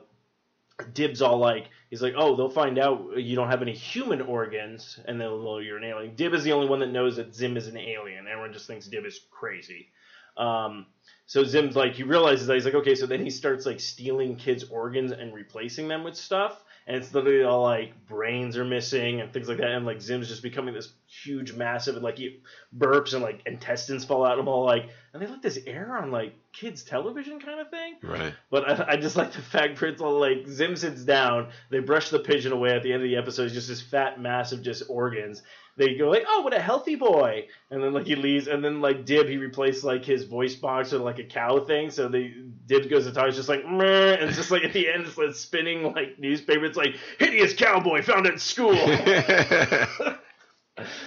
Dib's all like, he's like, oh, they'll find out you don't have any human organs, and they'll know you're an alien. Dib is the only one that knows that Zim is an alien. Everyone just thinks Dib is crazy. Um, so Zim's like, he realizes that he's like, okay, so then he starts like stealing kids' organs and replacing them with stuff, and it's literally all like brains are missing and things like that, and like Zim's just becoming this huge, massive, and like he burps and like intestines fall out. I'm all like, and they let this air on like kids' television kind of thing. Right. But I, I just like the fact where it's all like Zim sits down, they brush the pigeon away at the end of the episode, it's just this fat, massive, just organs. They go like, "Oh, what a healthy boy!" And then like he leaves, and then like Dib, he replaced like his voice box with like a cow thing. So they Dib goes to talk, it's just like, Meh, and it's just like at the end, it's like spinning like newspaper. It's like hideous cowboy found at school. *laughs*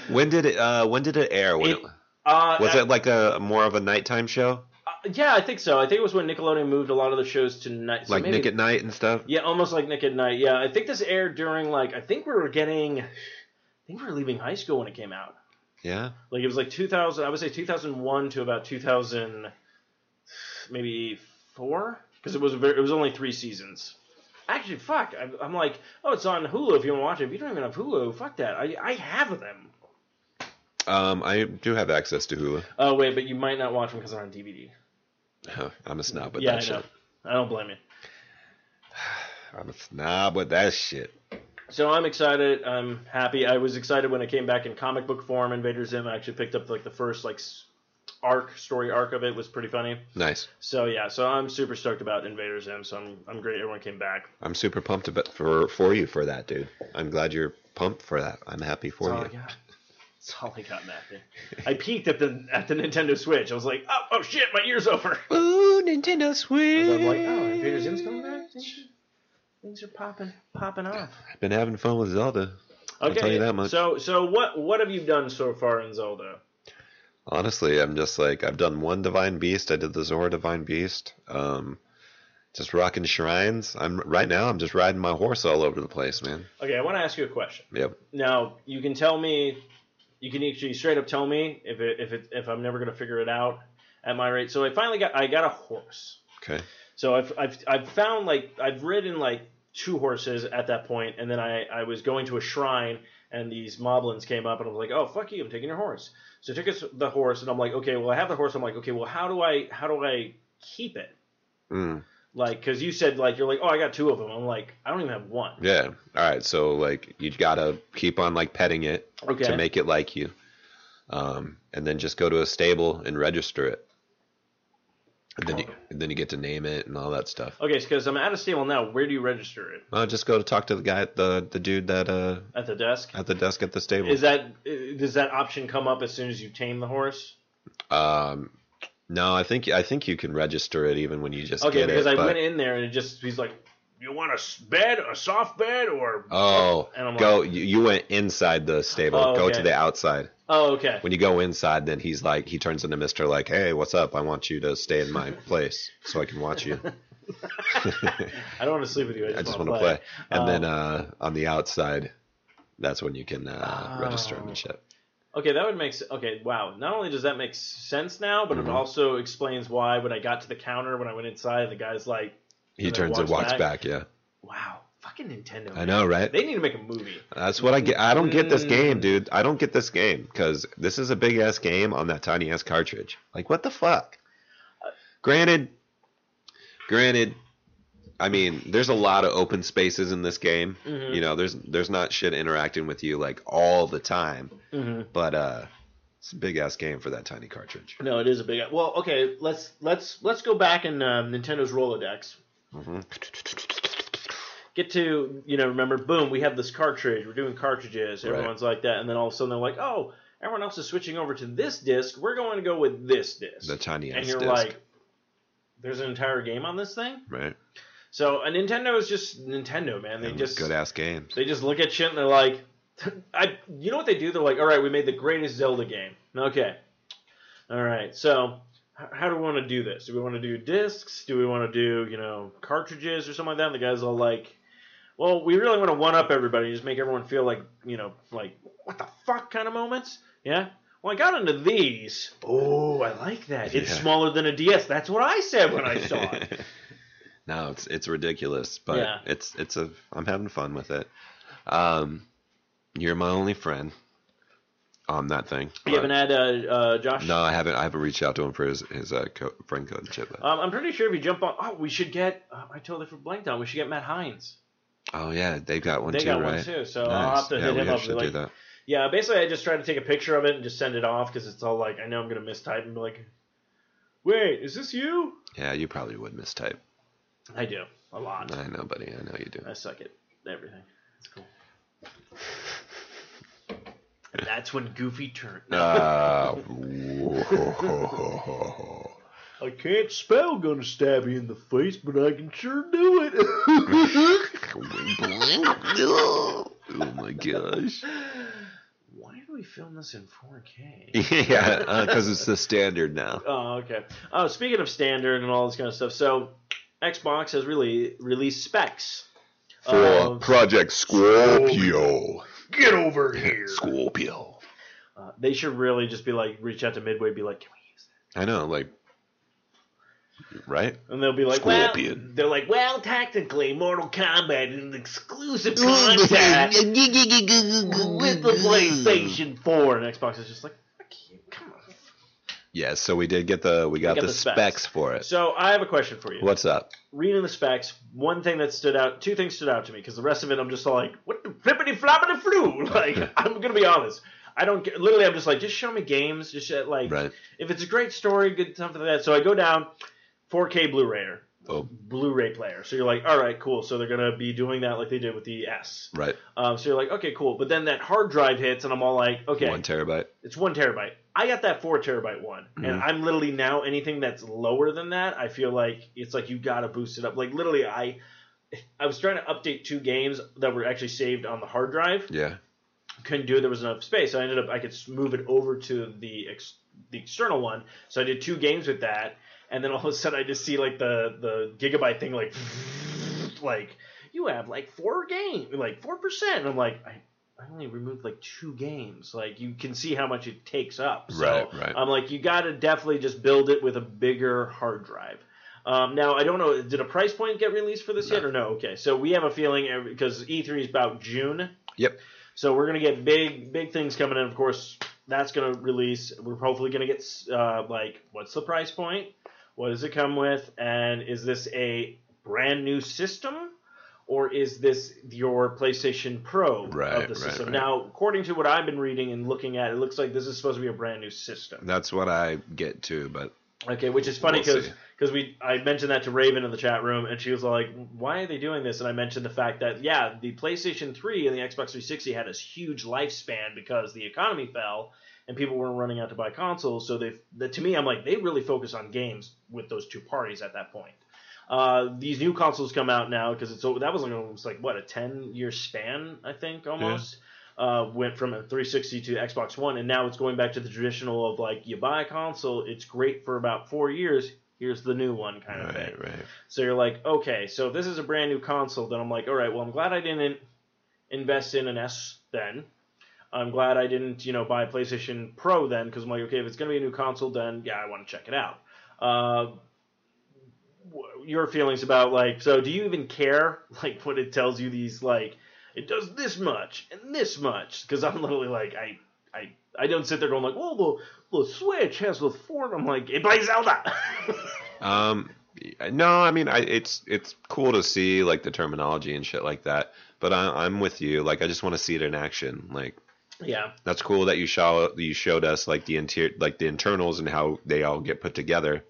When did it? Uh, when did it air? It- it, Uh, was I- it like a more of a nighttime show, yeah, I think so. I think it was when Nickelodeon moved a lot of the shows to night. so like maybe- Nick at Night and stuff? Yeah, almost like Nick at Night. Yeah, I think this aired during like I think we were getting, think we were leaving high school when it came out. Yeah. Like it was like 2000. I would say 2001 to about 2000, maybe four, because it was a very, it was only three seasons. Actually, fuck. I, I'm like, oh, it's on Hulu if you want to watch it. If you don't even have Hulu, fuck that. I I have them. Um, I do have access to Hulu. Oh wait, but you might not watch them because they're on DVD. I'm a snob with yeah, that I know. shit. I don't blame you. *sighs* I'm a snob with that shit. So I'm excited. I'm happy. I was excited when it came back in comic book form. Invader Zim. I actually picked up like the first like arc story arc of it was pretty funny. Nice. So yeah, so I'm super stoked about Invader Zim. So I'm I'm great. Everyone came back. I'm super pumped about for for you for that, dude. I'm glad you're pumped for that. I'm happy for That's all you. I got. That's all I got, Matthew. I peeked at the at the Nintendo Switch. I was like, oh, oh shit, my ear's over. Ooh, Nintendo Switch. And I'm like, oh, Invader Zim's coming back. Things are, popping popping off. I've been having fun with Zelda. I'll Okay, tell you that much. so so what what have you done so far in Zelda? Honestly, I'm just like I've done one Divine Beast. I did the Zora Divine Beast. Um, just rocking shrines. I'm right now. I'm just riding my horse all over the place, man. Okay, I want to ask you a question. Yep. Now you can tell me, you can actually straight up tell me if it, if it, if I'm never gonna figure it out at my rate. So I finally got I got a horse. Okay. So I've I've I've found like I've ridden like two horses at that point, and then I I was going to a shrine, and these moblins came up, and I was like, oh fuck you, I'm taking your horse. So I took the horse, and I'm like, okay, well I have the horse. I'm like, okay, well how do I how do I keep it? Mm. Like, cause you said like you're like, oh I got two of them. I'm like, I don't even have one. Yeah. All right. So like you gotta keep on like petting it Okay. to make it like you, um, and then just go to a stable and register it. And then you and then you get to name it and all that stuff. Okay, because I'm at a stable now. Where do you register it? Uh, just go to talk to the guy, the the dude that uh At the desk. at the desk at the stable. Is that uh, does that option come up as soon as you tame the horse? Um, no, I think I think you can register it even when you just Okay, because it. I but- went in there and it just he's like, "You want a bed, a soft bed, or?" oh, and I'm go! like, you, you went inside the stable. Oh, Go okay. to the outside. "Oh, okay." When you go inside, then he's like, he turns into Mister like, "Hey, what's up? I want you to stay in my place so I can watch you. *laughs* *laughs* I don't want to sleep with you. I just, I just want to play." And Um, then uh, on the outside, that's when you can uh, Oh. register him and shit. Okay, that would make sense. Okay, wow. Not only does that make sense now, but Mhm. it also explains why when I got to the counter, when I went inside, the guy's like, He and then turns and walks back. Yeah, Wow, fucking Nintendo. I know, right? They need to make a movie. That's what I get. I don't get this Mm. game, dude. I don't get this game because this is a big ass game on that tiny ass cartridge. Like, what the fuck? Granted, granted, I mean, there's a lot of open spaces in this game. Mhm. You know, there's there's not shit interacting with you like all the time, hmm but uh, it's a big ass game for that tiny cartridge. No, it is a big. Well, okay, let's let's let's go back in um, Nintendo's Rolodex. hmm Get to you know, remember, boom, we have this cartridge. We're doing cartridges. Right. Everyone's like that, and then all of a sudden they're like, oh, everyone else is switching over to this disc. We're going to go with this disc. The tiny and you're disc, like, there's an entire game on this thing. right? So a Nintendo is just Nintendo, man. They And just good ass games. they just look at shit and they're like, *laughs* I, you know what they do? They're like, all right, we made the greatest Zelda game. Okay, all right. So how do we want to do this? Do we want to do discs? Do we want to do you know cartridges or something like that? And the guys all like, well, we really want to one up everybody, just make everyone feel like you know like what the fuck kind of moments. Yeah. Well, I got into these. Oh, I like that. It's Yeah. smaller than a DS. That's what I said when I saw it. *laughs* no, it's it's ridiculous, but Yeah. it's it's a I'm having fun with it. Um, you're my only friend on that thing. You haven't had uh, uh, Josh? No, I haven't. I haven't reached out to him for his his uh, co- friend code and shit. But, Um, I'm pretty sure if you jump on, oh, we should get. Uh, I totally blanked on. We should get Matt Hines. Oh yeah, they've got one they too, got right? one too, so Nice. I'll have to yeah, hit him up. Like, that. yeah, basically, I just try to take a picture of it and just send it off because it's all like I know I'm gonna mistype and be like, wait, is this you? Yeah, you probably would mistype. I do a lot. I know, buddy. I know you do. I suck at everything. It's cool. And *laughs* that's when Goofy turned. Uh, *laughs* I can't spell gonna stab you in the face, but I can sure do it. *laughs* oh my gosh. *laughs* Why do we film this in 4K? *laughs* yeah, because it's the standard now. *laughs* Oh, okay. Oh, speaking of standard and all this kind of stuff, so Xbox has really released specs For Project Scorpio. Get over here. Scorpio. Uh, they should really just be like, reach out to Midway, be like, Can we? Use that?" I know, like, right? And they'll be like, Scorpion. well, they're like, well, technically, Mortal Kombat is an exclusive *laughs* contact *laughs* with the PlayStation 4. And Xbox is just like, fuck you, come on. Yeah, so we did get the we got got the, the specs. specs. for it. So I have a question for you. What's up? reading the specs, one thing that stood out, two things stood out to me because the rest of it, I'm just like, what the flippity floppity flu? *laughs* Like, I'm gonna be honest, I don't get. Literally, I'm just like, just show me games, just uh, like, Right. if it's a great story, good something like that. So I go down, 4K Blu-ray, Oh, Blu-ray player. So you're like, all right, cool. So they're gonna be doing that like they did with the S. right. Um, so you're like, okay, cool. But then that hard drive hits, and I'm all like, okay, One terabyte. it's one terabyte. I got that four terabyte one, and Mhm. I'm literally now anything that's lower than that. I feel like it's like you gotta boost it up. Like literally, I I was trying to update two games that were actually saved on the hard drive. Yeah. Couldn't do it. There was enough space. So I ended up I could move it over to the ex, the external one. So I did two games with that, and then all of a sudden I just see like the the gigabyte thing like like you have like four game like four percent. And I'm like I. I only removed like two games. Like you can see how much it takes up. So Right, right. I'm like, you got to definitely just build it with a bigger hard drive. Um, now I don't know. Did a price point get released for this yet or no? Okay, so we have a feeling because E3 is about June. Yep. So we're gonna get big, big things coming in. Of course, that's gonna release. We're hopefully gonna get uh, like, what's the price point? What does it come with? And is this a brand new system, or is this your PlayStation Pro Right, of the system? right. Now, according to what I've been reading and looking at, it looks like this is supposed to be a brand new system. That's what I get too, but Okay, which is funny We'll because we I mentioned that to Raven in the chat room, and she was like, "Why are they doing this?" And I mentioned the fact that yeah, the PlayStation 3 and the Xbox 360 had this huge lifespan because the economy fell and people weren't running out to buy consoles. So they, that to me, I'm like, they really focus on games with those two parties at that point. Uh, these new consoles come out now because it's that was like almost like what a 10 year span, I think almost. Uh, went from a 360 to Xbox One, and now it's going back to the traditional of like you buy a console, it's great for about four years. Here's the new one kind of thing. right, right. So you're like, okay, so if this is a brand new console, then I'm like, all right, well, I'm glad I didn't invest in an S then. I'm glad I didn't, you know, buy PlayStation Pro then because I'm like, okay, if it's gonna be a new console, then yeah, I want to check it out. Uh, your feelings about like, so do you even care *laughs* like what it tells you these like it does this much and this much? Because I'm literally like, I, I, I don't sit there going like, well, the the Switch has the four. I'm like, it plays Zelda. *laughs* Um, no, I mean, I, it's it's cool to see like the terminology and shit like that. But I, I'm with you. Like, I just want to see it in action. Like, yeah, that's cool that you show you showed us like the interior, like the internals and how they all get put together.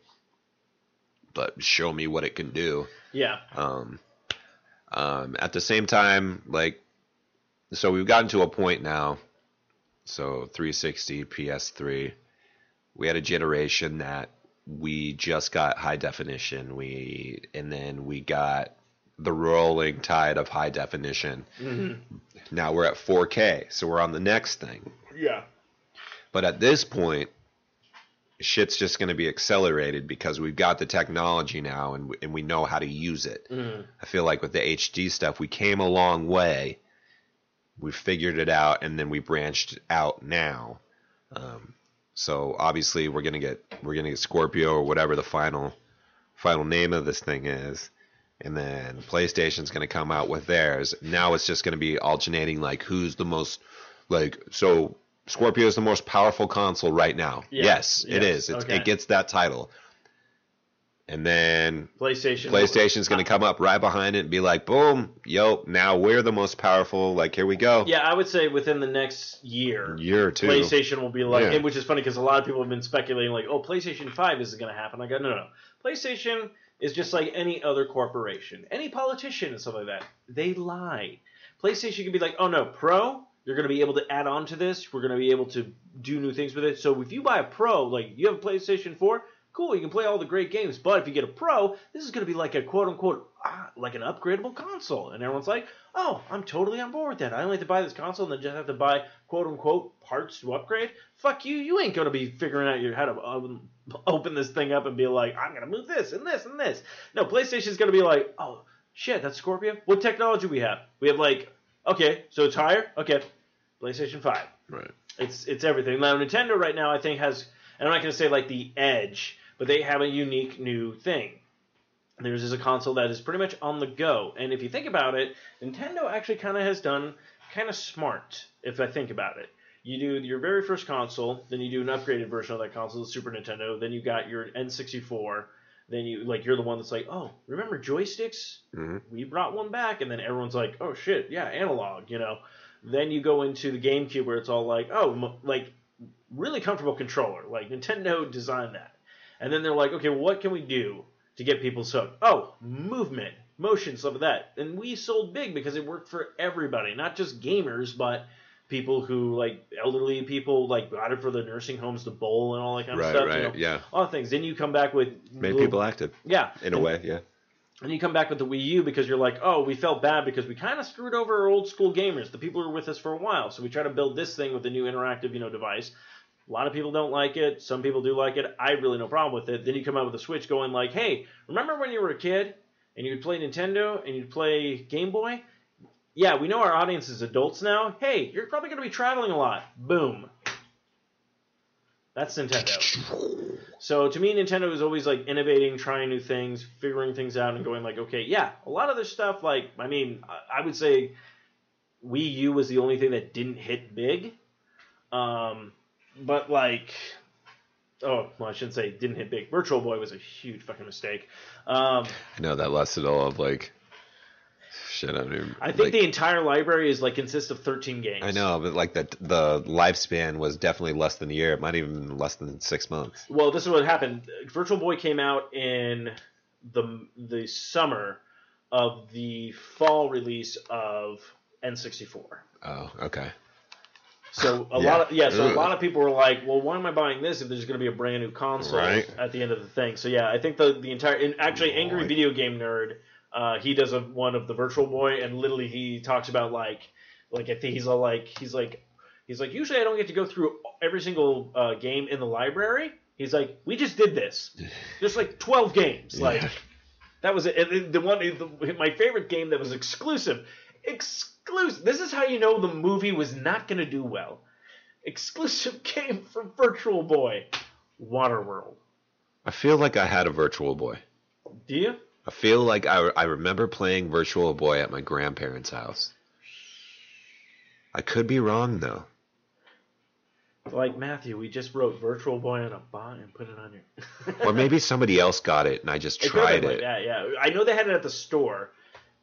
But show me what it can do. yeah, Um, um, at the same time, like, so we've gotten to a point now. So 360, PS3, we had a generation that we just got high definition. We and then we got the rolling tide of high definition. Mhm. Now we're at 4K, so we're on the next thing. yeah, But at this point, shit's just going to be accelerated because we've got the technology now and we, and we know how to use it. Mhm. I feel like with the HD stuff, we came a long way. We figured it out, and then we branched out now. Um, so obviously, we're gonna get we're gonna get Scorpio or whatever the final final name of this thing is, and then PlayStation's gonna come out with theirs. Now it's just gonna be alternating like who's the most like so. Scorpio is the most powerful console right now. Yeah, Yes, yes, is. It's, okay. It gets that title. And then PlayStation. PlayStation's going to come up right behind it and be like, boom, yo, now we're the most powerful. Like, here we go. Yeah, I would say within the next year, Year or two. PlayStation will be like, Yeah. which is funny because a lot of people have been speculating like, oh, PlayStation Five is going to happen. I go, no, no, no. PlayStation is just like any other corporation, any politician and stuff like that. They lie. PlayStation can be like, oh no, Pro, you're going to be able to add on to this. We're going to be able to do new things with it. So if you buy a Pro, like you have a PlayStation Four. Cool, you can play all the great games, but if you get a Pro, this is going to be like a quote unquote, ah, like an upgradable console. And everyone's like, oh, I'm totally on board with that. I only have to buy this console and then just have to buy quote unquote parts to upgrade. Fuck you, you ain't going to be figuring out your, how to um, *laughs* open this thing up and be like, I'm going to move this and this and this. No, PlayStation's going to be like, oh, shit, that's Scorpio? What technology we have? We have like, okay, so it's higher? Okay, PlayStation 5. Right. It's it's everything. Now Nintendo right now I think has and I'm not going to say like the edge, but they have a unique new thing. Theirs is a console that is pretty much on the go. And if you think about it, Nintendo actually kind of has done kind of smart if I think about it. You do your very first console, then you do an upgraded version of that console, the Super Nintendo, then you got your N64, then you like you're the one that's like, "Oh, remember joysticks? hmm we brought one back and then everyone's like oh shit yeah analog you know? Then you go into the gamecube where it's all like oh m- like really comfortable controller like nintendo designed that. And then they're like okay what can we do to get people hooked? Oh movement motion stuff like that. And we sold big because it worked for everybody not just gamers but people who like elderly people like got it for the nursing homes to bowl and all that kind Right, of stuff right, you know, yeah. all the things then you come back with Made little- people active. yeah In a way, yeah. and you come back with the Wii U because you're like, oh, we felt bad because we kind of screwed over our old school gamers, the people who were with us for a while. So we try to build this thing with a new interactive, you know, device. A lot of people don't like it. Some people do like it. I really no problem with it. Then you come out with a Switch going like, hey, remember when you were a kid and you'd play Nintendo and you'd play Game Boy? Yeah, we know our audience is adults now. Hey, you're probably going to be traveling a lot. Boom. That's Nintendo. So to me, Nintendo is always like innovating, trying new things, figuring things out, and going like, okay, yeah, a lot of this stuff. Like, I mean, I- would say Wii U was the only thing that didn't hit big. Um, but like, oh, well, I shouldn't say didn't hit big. Virtual Boy was a huge fucking mistake. Um, I know that lasted all of like shit. I don't even. I think like, the entire library is like consists of 13 games. I know, but like the the lifespan was definitely less than a year. It might even been less than six months. Well, this is what happened. Virtual Boy came out in the the summer of the fall release of N64. Oh, okay. So a Yeah. lot of yeah, so a lot of people were like, "Well, why am I buying this if there's going to be a brand new console Right. at the end of the thing?" So yeah, I think the the entire and actually Angry Right. Video Game Nerd, uh, he does a one of the Virtual Boy, and literally he talks about like like I think he's all like he's like he's like usually I don't get to go through every single uh, game in the library. He's like, we just did this, *laughs* just like twelve games, like. Yeah. That was it. And the one, the, my favorite game that was exclusive, exclusive. This is how you know the movie was not going to do well. Exclusive *laughs* game for Virtual Boy, Waterworld. I feel like I had a Virtual Boy. Do you? I feel like I, I remember playing Virtual Boy at my grandparents' house. I could be wrong though. Like Matthew, we just wrote Virtual Boy on a bot and put it on your. *laughs* Or maybe somebody else got it and I just It tried like it. that, yeah. I know they had it at the store,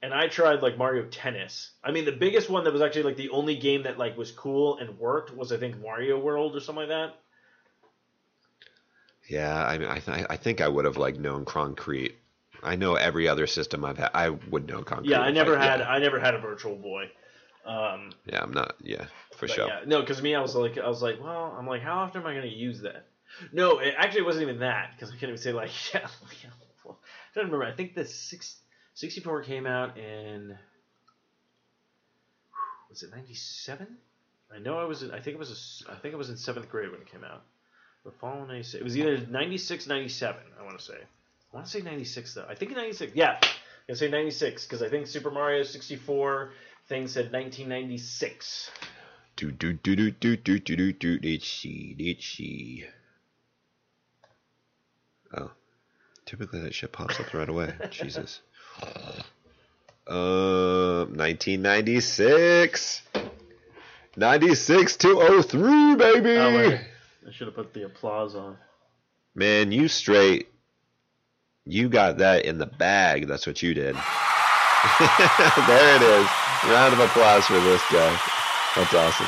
and I tried like Mario Tennis. I mean, the biggest one that was actually like the only game that like was cool and worked was I think Mario World or something like that. Yeah, I mean, I, th- I think I would have like known Concrete. I know every other system I've had. I would know Concrete. yeah, I never had Yeah, I never had a Virtual Boy. Um, yeah I'm not. Yeah, for sure. Yeah, no, because me, I was like, I was like, well, I'm like, how often am I going to use that? No, it actually wasn't even that because I can't even say like, *laughs* yeah. I don't remember. I think the six, 64 came out in was it 97? I know I was. In, I think it was. A I think it was in seventh grade when it came out. The fall of 96. It was either 96, 97. I want to say. I want to say 96 though. I think 96. Yeah, I'm gonna say 96 because I think Super Mario 64 thing said 1996. Do do do do do do do do do. Let's see. Let's. Oh, typically that shit pops up right away. *laughs* Jesus. Um, 1996. 96 to 03, baby. Oh. I should have put the applause on. Man, you straight. You got that in the bag. That's what you did. *laughs* there it is. Round of applause for this guy. That's awesome.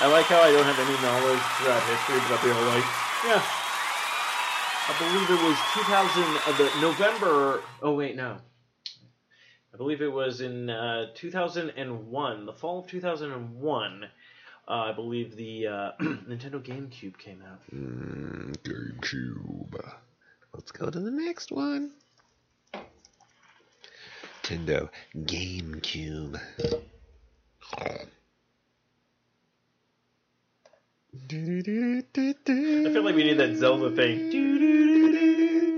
I like how I don't have any knowledge throughout history, but I'll be all like, yeah. I believe it was 2000, uh, the November. Oh wait, no. I believe it was in uh, 2001, the fall of 2001. Uh, I believe the uh, *clears throat* Nintendo GameCube came out. Mm, GameCube. Let's go to the next one. Nintendo GameCube. I feel like we need that Zelda thing.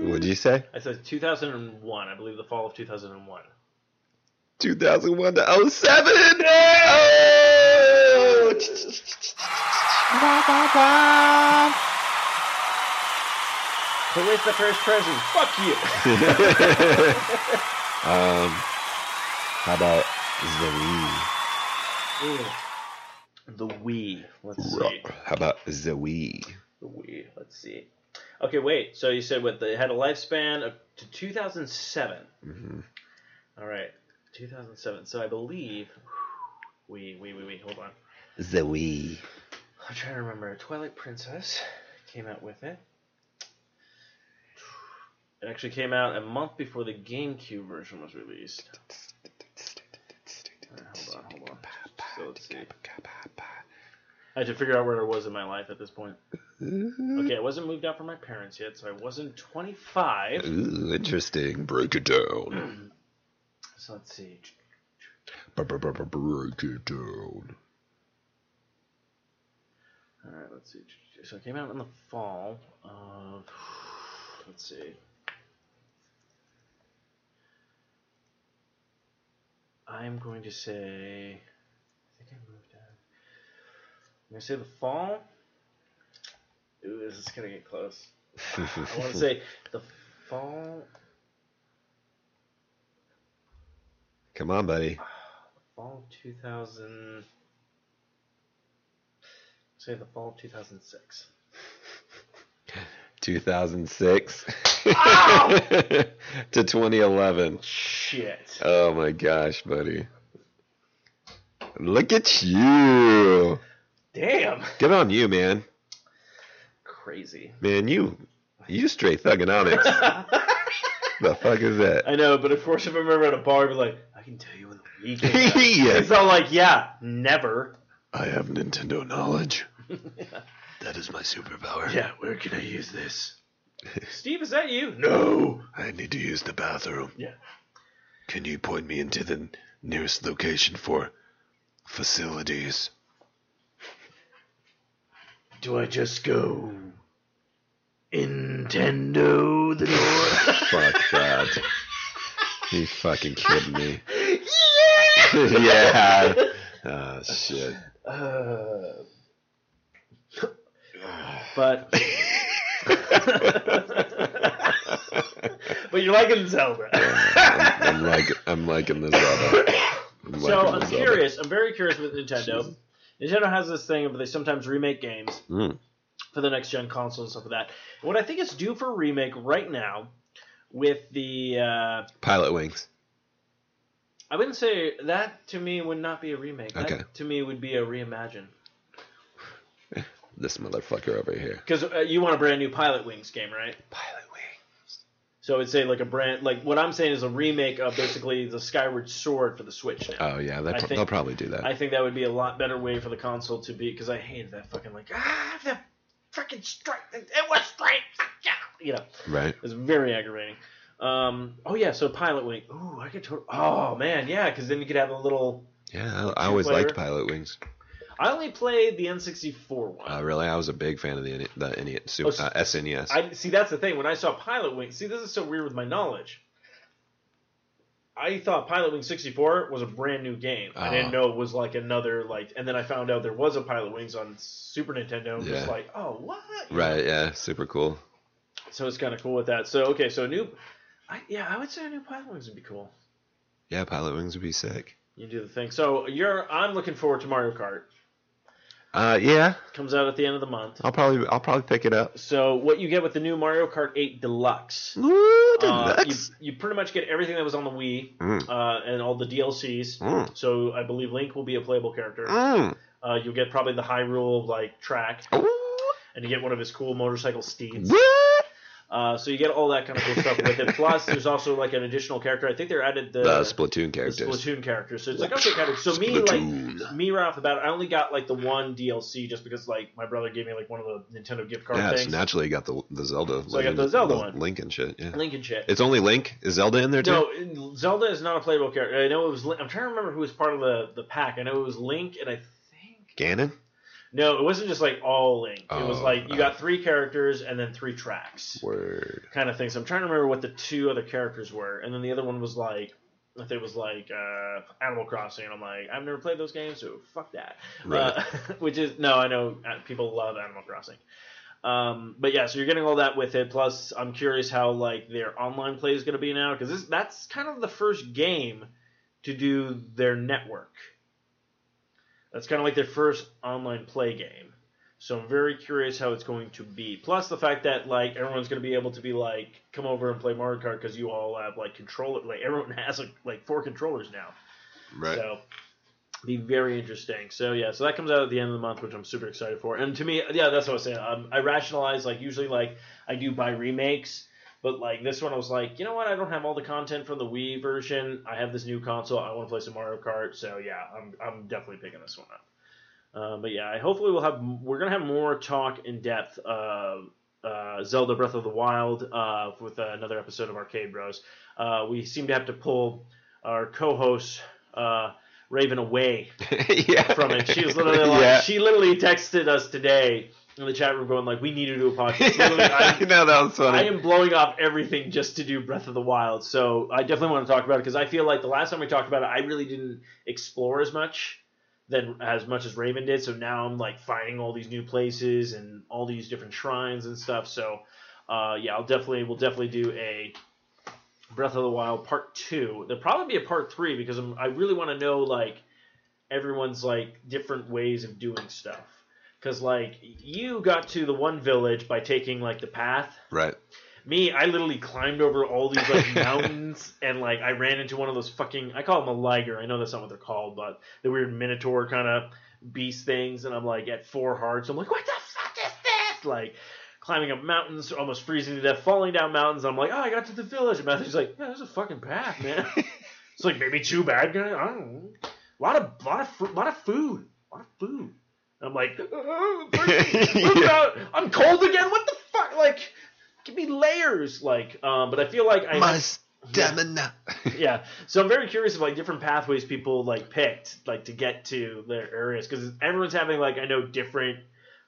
What'd you say? I said 2001. I believe the fall of 2001. 2001 to 07. Oh! Who is the first present? Fuck you. *laughs* um, how about the Ooh. The Wii. Let's see. How about the Wii? The Wii. Let's see. Okay, wait. So you said what? They had a lifespan of to 2007. Mhm. All right, 2007. So I believe. Wii, Wii, Wii, Wii. Hold on. The Wii. I'm trying to remember. Twilight Princess came out with it. It actually came out a month before the GameCube version was released. Hold on, hold on. So let's see. I had to figure out where I was in my life at this point. Okay, I wasn't moved out from my parents yet, so I wasn't 25. Ooh, interesting. Break it down. *clears throat* So let's see. Break it down. Alright, let's see. So it came out in the fall of. Let's see. I'm going to say. I think I moved out. I'm going to say the fall. Ooh, this is going to get close. I want to say *laughs* the fall. Come on, buddy. Fall 2000. Say the fall of 2006. 2006 Ow! *laughs* to 2011. Shit. Oh my gosh, buddy. Look at you. Damn. Good on you, man. Crazy. Man, you you straight thugonomics. *laughs* the fuck is that? I know, but of course, if I remember at a bar, I'd be like, I can tell you when the came. *laughs* Yes. It's all like, yeah, never. I have Nintendo knowledge. That is my superpower. Yeah, where can I use this? *laughs* Steve, is that you? No. I need to use the bathroom. Yeah. Can you point me into the nearest location for facilities? Do I just go Nintendo the *laughs* door? Fuck that. You fucking kidding me? *laughs* yeah. Yeah. Oh shit. Uh, but *laughs* but you're liking Zelda. I'm, I'm like I'm liking this Zelda. I'm so I'm Zelda. curious. I'm very curious with Nintendo. Nintendo has this thing where they sometimes remake games Mm. for the next gen console and stuff like that. What I think is due for remake right now with the uh, Pilot Wings. I wouldn't say that to me would not be a remake. That Okay. to me would be a reimagine. This motherfucker over here. Because uh, you want a brand new Pilot Wings game, right? Pilot Wings. So it's say like a brand like what I'm saying is a remake of basically the Skyward Sword for the Switch now. Oh yeah, they I pro- think- they'll probably do that. I think that would be a lot better way for the console to be because I hated that fucking like ah the freaking strike it was straight yeah you know right. it's very aggravating. Um oh yeah so Pilot Wing ooh I could to- oh man yeah because then you could have a little Yeah, I, I always liked Pilot Wings. I only played the N64 one. Uh, really, I was a big fan of the the NES, Oh, Super, uh, SNES. I see. That's the thing. When I saw Pilot Wing, see, this is so weird with my knowledge. I thought Pilot Wing 64 was a brand new game. I didn't Oh. know it was like another like, and then I found out there was a Pilot Wings on Super Nintendo. and Yeah. was like, oh what? Right? Yeah, super cool. So it's kind of cool with that. So okay, so a new, I, yeah, I would say a new Pilot Wings would be cool. Yeah, Pilot Wings would be sick. You do the thing. So you're, I'm looking forward to Mario Kart. Uh, yeah, Comes out at the end of the month. I'll probably I'll probably pick it up. So what you get with the new Mario Kart 8 Deluxe? Woo, Uh, you, deluxe. you pretty much get everything that was on the Wii Mm. uh, and all the DLCs. Mm. So I believe Link will be a playable character. Mm. Uh, you'll get probably the Hyrule like track, Ooh, and you get one of his cool motorcycle steeds. what? Uh, so you get all that kind of cool stuff with it. Plus, there's also like an additional character. I think they added the, The Splatoon the characters. Splatoon character. So it's like okay, kind of. So me like me right off the bat, I only got like the one DLC just because like my brother gave me like one of the Nintendo gift card Yeah, so naturally you got the the Zelda. So I got the Zelda one. Link and shit. Yeah. Link and shit. It's only Link. Is Zelda in there too? No, Zelda is not a playable character. I know it was. I'm trying to remember who was part of the the pack. I know it was Link, and I think Ganon. No, it wasn't just like all Link. it was Oh, like you uh. got three characters and then three tracks, Word. kind of thing. So I'm trying to remember what the two other characters were, and then the other one was like. I think it was like uh, Animal Crossing, and I'm like, I've never played those games, so fuck that. Right. Uh, *laughs* which is no, I know uh, people love Animal Crossing. Um, but yeah, so you're getting all that with it. Plus, I'm curious how like their online play is going to be now because that's kind of the first game to do their network. That's kind of like their first online play game. So I'm very curious how it's going to be. Plus the fact that like everyone's going to be able to be like come over and play Mario Kart because you all have like controller like everyone *laughs* has like, like four controllers now. Right. So be very interesting. So yeah, so that comes out at the end of the month, which I'm super excited for. And to me, yeah, that's what I was saying. Um, I rationalize like usually like I do buy remakes, but like this one, I was like, you know what? I don't have all the content from the Wii version. I have this new console. I want to play some Mario Kart. So yeah, I'm I'm definitely picking this one up. Uh, but yeah, hopefully we'll have we're gonna have more talk in depth. Uh, uh, Zelda Breath of the Wild uh, with another episode of Arcade Bros. Uh, we seem to have to pull our co-host uh, Raven away *laughs* yeah. from it. She was literally like, yeah. she literally texted us today in the chat room going like, "We need to do a *laughs* podcast." I *laughs* know that was funny. I am blowing off everything just to do Breath of the Wild. So I definitely want to talk about it because I feel like the last time we talked about it, I really didn't explore as much than as much as Raven did. So now I'm like finding all these new places and all these different shrines and stuff. So uh, yeah, I'll definitely we'll definitely do a Breath of the Wild Part Two. There'll probably be a Part Three because I'm, I really want to know like everyone's like different ways of doing stuff. Because like you got to the one village by taking like the path. right. Me, I literally climbed over all these like *laughs* mountains and like I ran into one of those fucking I call them a liger. I know that's not what they're called, but the weird minotaur kind of beast things. And I'm like at four hearts. I'm like, what the fuck is this? Like climbing up mountains, almost freezing to death, falling down mountains. I'm like, oh, I got to the village. And Matthew's like, yeah, there's a fucking path, man. *laughs* it's like maybe two bad guys. I don't know. A lot of lot of lot of food, a lot of food. I'm like, "Oh, what about- I'm cold again. What the fuck? Like, give me layers. Like, um, but I feel like I My stamina. yeah. So I'm very curious of like different pathways people like picked like to get to their areas because everyone's having like I know different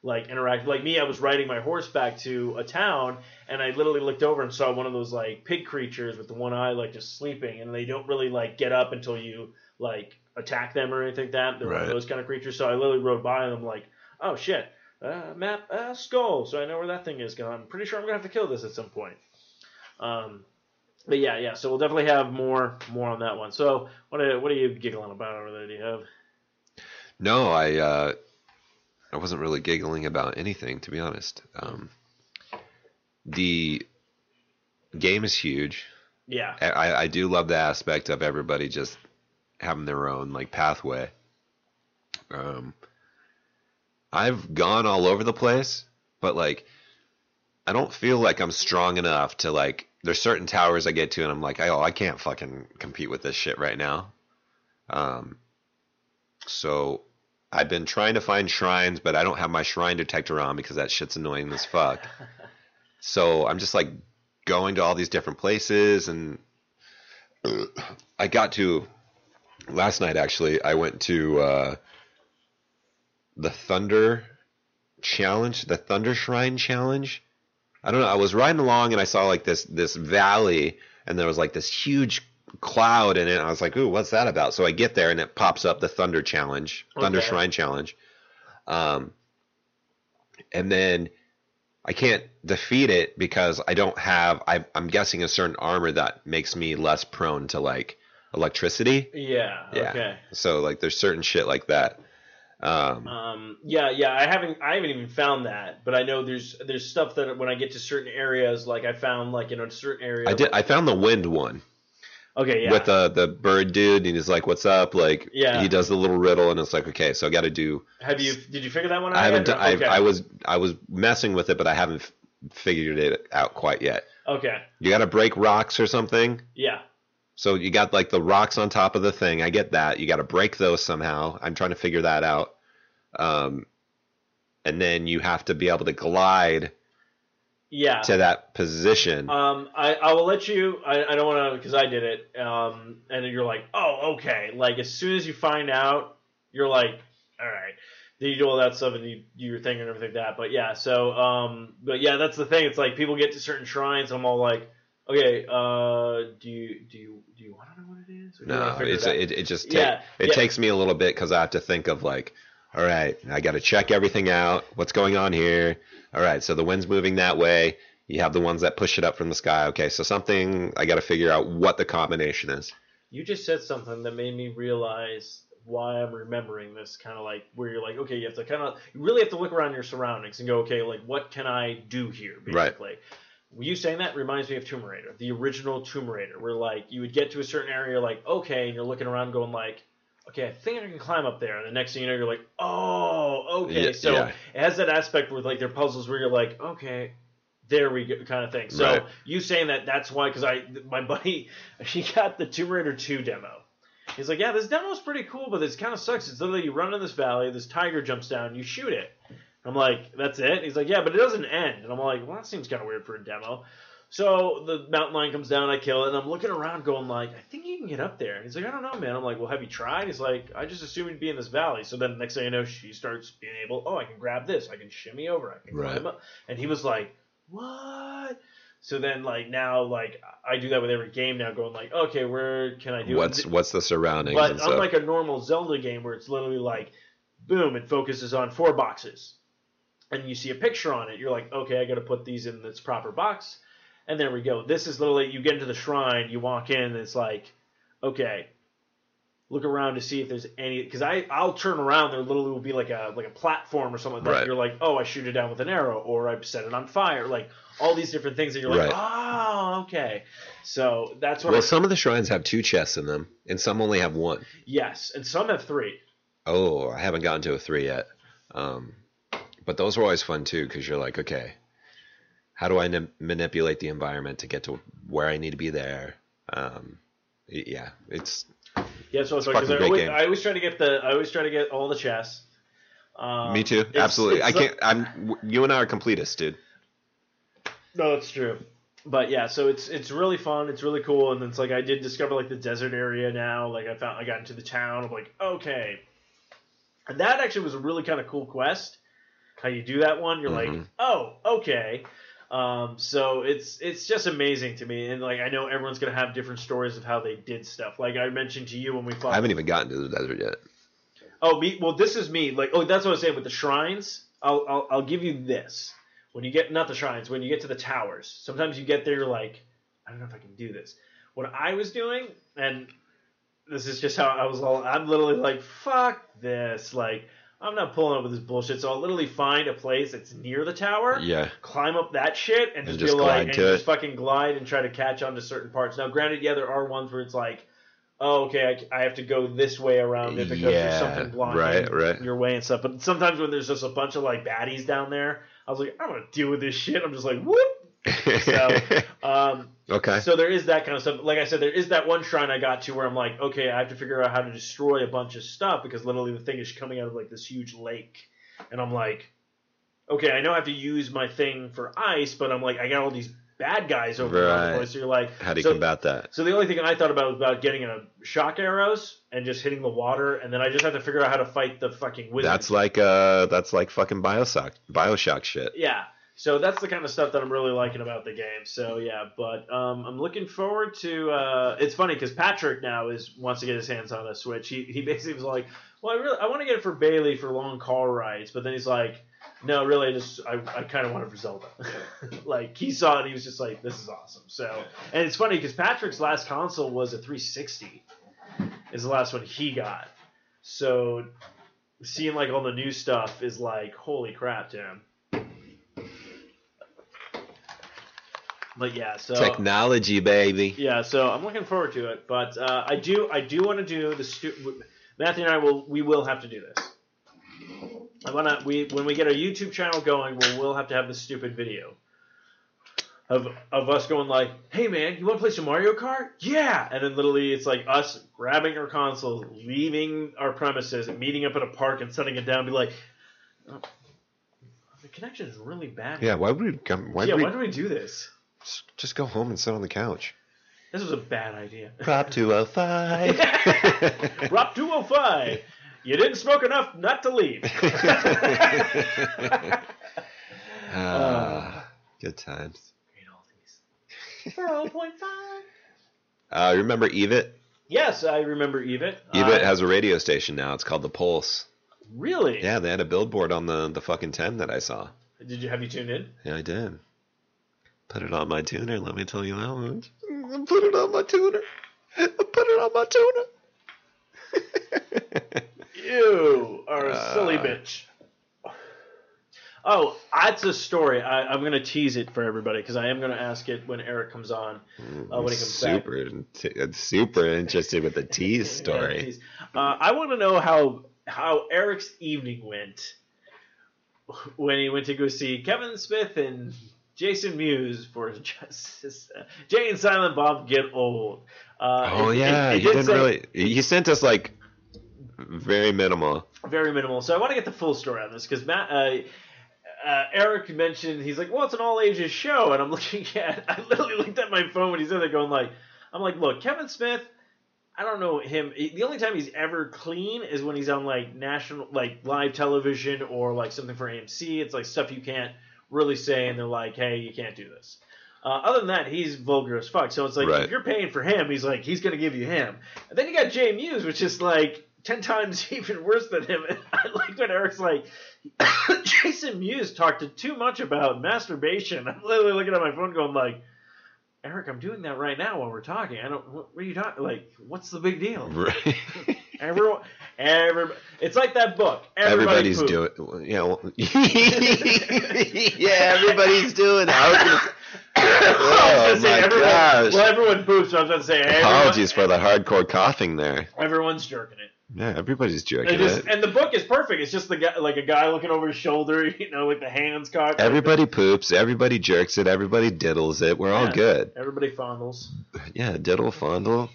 like interact. Like me, I was riding my horse back to a town and I literally looked over and saw one of those like pig creatures with the one eye like just sleeping and they don't really like get up until you like attack them or anything like that. They're Right. those kind of creatures. So I literally rode by them like, oh shit, uh, map uh, skull. So I know where that thing is. 'cause I'm pretty sure I'm gonna have to kill this at some point. Um, but yeah, yeah. So we'll definitely have more more on that one. So what are, what are you giggling about over there? Do you have? No, I uh, I wasn't really giggling about anything to be honest. Um, the game is huge. Yeah. I, I do love the aspect of everybody just having their own like pathway. Um, I've gone all over the place, but like I don't feel like I'm strong enough to like. There's certain towers I get to, and I'm like, oh, I can't fucking compete with this shit right now. Um, so I've been trying to find shrines, but I don't have my shrine detector on because that shit's annoying as fuck. *laughs* so I'm just like going to all these different places, and I got to last night actually. I went to uh, the Thunder Challenge, the Thunder Shrine Challenge. I don't know. I was riding along and I saw like this this valley, and there was like this huge cloud in it. I was like, "Ooh, what's that about?" So I get there and it pops up the Thunder Challenge, Thunder Shrine Challenge. Um, and then I can't defeat it because I don't have. I, I'm guessing a certain armor that makes me less prone to like electricity. Yeah. Yeah. Okay. So like, there's certain shit like that. Um, Um, yeah, yeah. I haven't, I haven't even found that, but I know there's, there's stuff that when I get to certain areas, like I found, like in a certain area. I did. I found the wind one. Okay, yeah. With the the bird dude, and he's like, "What's up?" Like, Yeah. he does the little riddle, and it's like, okay, so I got to do. Have you? Did you figure that one out? I haven't. yet? I, Okay. I was I was messing with it, but I haven't f- figured it out quite yet. Okay. You got to break rocks or something. Yeah. So you got like the rocks on top of the thing. I get that. You got to break those somehow. I'm trying to figure that out. Um, and then you have to be able to glide Yeah. to that position. Um, I, I will let you. I, I don't want to because I did it. Um, and then you're like, oh, okay. Like as soon as you find out, you're like, all right. Then you do all that stuff and you do your thing and everything like that. But yeah, so um, but yeah, that's the thing. It's like people get to certain shrines. I'm all like, okay, uh, do you do you do you want to know what it is? Or do you wanna No, it's it, it, it just ta- Yeah, it yeah. takes me a little bit because I have to think of like, all right, I got to check everything out. What's going on here? All right, so the wind's moving that way. You have the ones that push it up from the sky. Okay, so something I got to figure out what the combination is. You just said something that made me realize why I'm remembering this kind of like where you're like, okay, you have to kind of, you really have to look around your surroundings and go, okay, like what can I do here, Right. You saying that reminds me of Tomb Raider, the original Tomb Raider, where like you would get to a certain area, you're like, okay, and you're looking around going like, okay, I think I can climb up there, and the next thing you know, you're like, oh, okay. Yeah, so yeah. it has that aspect with like their puzzles where you're like, okay, there we go, kind of thing. So Right. you saying that that's why? Because I, my *laughs* buddy, he got the Tomb Raider two demo. He's like, yeah, this demo's pretty cool, but this kind of sucks. It's literally you run in this valley, this tiger jumps down, you shoot it. I'm like, that's it. He's like, yeah, but it doesn't end. And I'm like, well, that seems kind of weird for a demo. So the mountain lion comes down, I kill it, and I'm looking around, going like, I think you can get up there. And he's like, I don't know, man. I'm like, well, have you tried? He's like, I just assumed you'd be in this valley. So then next thing you know, she starts being able, oh, I can grab this, I can shimmy over, I can Right. climb up. And he was like, what? So then like now like I do that with every game now, going like, okay, where can I do What's it? what's the surroundings But stuff? unlike a normal Zelda game where it's literally like, boom, it focuses on four boxes, and you see a picture on it, you're like, okay, I got to put these in its proper box, and there we go. This is literally you get into the shrine, you walk in, and it's like, okay, look around to see if there's any because I I'll turn around, there literally will be like a like a platform or something like that. Right. You're like, oh, I shoot it down with an arrow, or I set it on fire, like all these different things, and you're like, Right. oh, okay. So that's what. well, I, some of the shrines have two chests in them, and some only have one. yes, and some have three. Oh, I haven't gotten to a three yet. Um, but those were always fun too, because you're like, okay, how do I manipulate the environment to get to where I need to be there? Um, yeah, it's Yeah, so it's It's like fucking I great always, game. I always try to get the I always try to get all the chests. Um, me too. it's- Absolutely, I can't. I'm. You and I are completists, dude. No, that's true. But yeah, so it's it's really fun. It's really cool, and it's like I did discover like the desert area now. Like I found I got into the town. I'm like, okay, and that actually was a really kind of cool quest. How you do that one? You're like, Mhm. oh, okay. Um, so it's it's just amazing to me, and like I know everyone's gonna have different stories of how they did stuff. Like I mentioned to you when we fought. I haven't even gotten to the desert yet. Oh, me. Well, this is me. Like, oh, that's what I was saying with the shrines. I'll, I'll, I'll give you this. When you get not the shrines, when you get to the towers, sometimes you get there, you're like, I don't know if I can do this. What I was doing, and this is just how I was all. I'm literally like, fuck this. Like, I'm not pulling up with this bullshit. So I'll literally find a place that's near the tower. Yeah. Climb up that shit and And just, just be like, and just fucking glide and try to catch on to certain parts. Now, granted, yeah, there are ones where it's like, oh, okay, I, I have to go this way around it because Yeah, there's something blocking right, right. your way and stuff. But sometimes when there's just a bunch of like baddies down there, I was like, I don't want to deal with this shit. I'm just like, whoop. *laughs* So, um, Okay. so there is that kind of stuff. Like I said, there is that one shrine I got to where I'm like, okay, I have to figure out how to destroy a bunch of stuff because literally the thing is coming out of like this huge lake, and I'm like, okay, I know I have to use my thing for ice, but I'm like, I got all these bad guys over Right. the place. So you're like, How do you so, combat that? So the only thing I thought about was about getting a shock arrows and just hitting the water, and then I just have to figure out how to fight the fucking wizard. That's like uh, that's like fucking Bioshock, Bioshock shit. Yeah. So that's the kind of stuff that I'm really liking about the game. So yeah, but um, I'm looking forward to. Uh, it's funny because Patrick now is wants to get his hands on a Switch. He he basically was like, "Well, I really I want to get it for Bailey for long car rides," but then he's like, "No, really, I just I, I kind of want it for Zelda." *laughs* like he saw it, he was just like, "This is awesome." So and it's funny because Patrick's last console was a 360. Is the last one he got. So seeing like all the new stuff is like, holy crap, Tim. But yeah, so Technology, baby. yeah, so I'm looking forward to it. But uh, I do I do want to do the stu- Matthew and I will we will have to do this. I wanna we when we get our YouTube channel going, we'll we'll have to have this stupid video of of us going like, "Hey man, you want to play some Mario Kart? Yeah!" And then literally it's like us grabbing our console, leaving our premises, and meeting up at a park and setting it down, and be like, oh, "The connection is really bad." Yeah, why would we come? Why yeah, would why do we do this? Just go home and sit on the couch? This was a bad idea. Prop *laughs* 205. *laughs* Prop 205. You didn't smoke enough not to leave. *laughs* Ah, good times. 4.5. Uh, remember Evit? Yes, I remember Evit. Evit Uh, has a radio station now. It's called the Pulse. really? Yeah, they had a billboard on the the fucking ten that I saw. Did you have you tuned in? Yeah, I did. Put it on my tuner. Let me tell you that much. Put it on my tuner. Put it on my tuner. *laughs* You are a silly Uh. bitch. Oh, that's a story. I, I'm going to tease it for everybody because I am going to ask it when Eric comes on. Uh, when he comes back. super, in- super interested with the *laughs* tease Yeah, story. tease. Uh, I want to know how how Eric's evening went when he went to go see Kevin Smith and Jason Mewes for *laughs* Justice. Jay and Silent Bob Get Old. Uh, oh it- it- yeah, it you did didn't say- really. He sent us like very minimal. very minimal. So I want to get the full story on this because Matt, uh, uh, Eric mentioned he's like, well, it's an all ages show, and I'm *laughs* looking at. I literally looked at my phone when he said that, going like, I'm like, look, Kevin Smith. I don't know him. The only time he's ever clean is when he's on like national, like live television or like something for AMC. It's like stuff you can't really say, and they're like, hey, you can't do this. Uh, other than that, he's vulgar as fuck. So it's like Right. if you're paying for him, he's like he's gonna give you him. And then you got Jay Mewes, which is like ten times *laughs* even worse than him. And I like when Eric's like, *coughs* Jason Mewes talked too much about masturbation. *laughs* I'm literally looking at my phone, going like, Eric, I'm doing that right now while we're talking. I don't. What, what are you talking? Like, what's the big deal? *laughs* Right. *laughs* Everyone, every, it's like that book. Everybody Everybody's pooped. doing. Yeah. Well, *laughs* yeah. Everybody's doing. it. I was was Oh say my everyone, gosh. Well, everyone poops. So I was going to say everyone, Apologies for the hardcore coughing there. Everyone's jerking it. Yeah, everybody's jerking just, it. and the book is perfect. It's just the guy, like a guy looking over his shoulder, *laughs* you know, with the hands cocked. Everybody poops. Everybody jerks it. Everybody diddles it. We're all good. Everybody fondles. Yeah, diddle, fondle,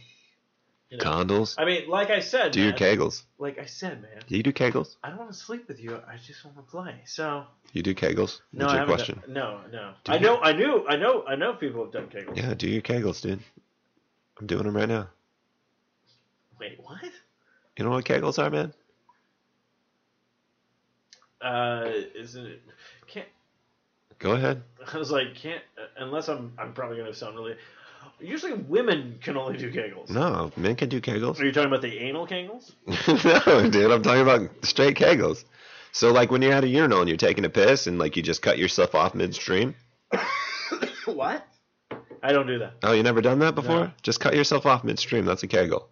You know. condles. I mean, like I said, Do your man, kegels. Like I said, man, Do you do kegels? I don't want to sleep with you. I just want to play. So You do kegels? no, That's I your question. done- no, no. Do I you? know, I knew, I know, I know. People have done kegels. Yeah, do your kegels, dude. I'm doing them right now. Wait, what? You know what kegels are, man? Uh, isn't it? Can't. Go ahead. *laughs* I was like, can't unless I'm I'm probably gonna sound really. Usually women can only do kegels. No, men can do kegels. Are you talking about the anal kegels? *laughs* no, dude, I'm talking about straight kegels. So like when you're at a urinal and you're taking a piss and like you just cut yourself off midstream. *coughs* what? I don't do that. Oh, you never done that before? No. Just cut yourself off midstream. That's a kegel.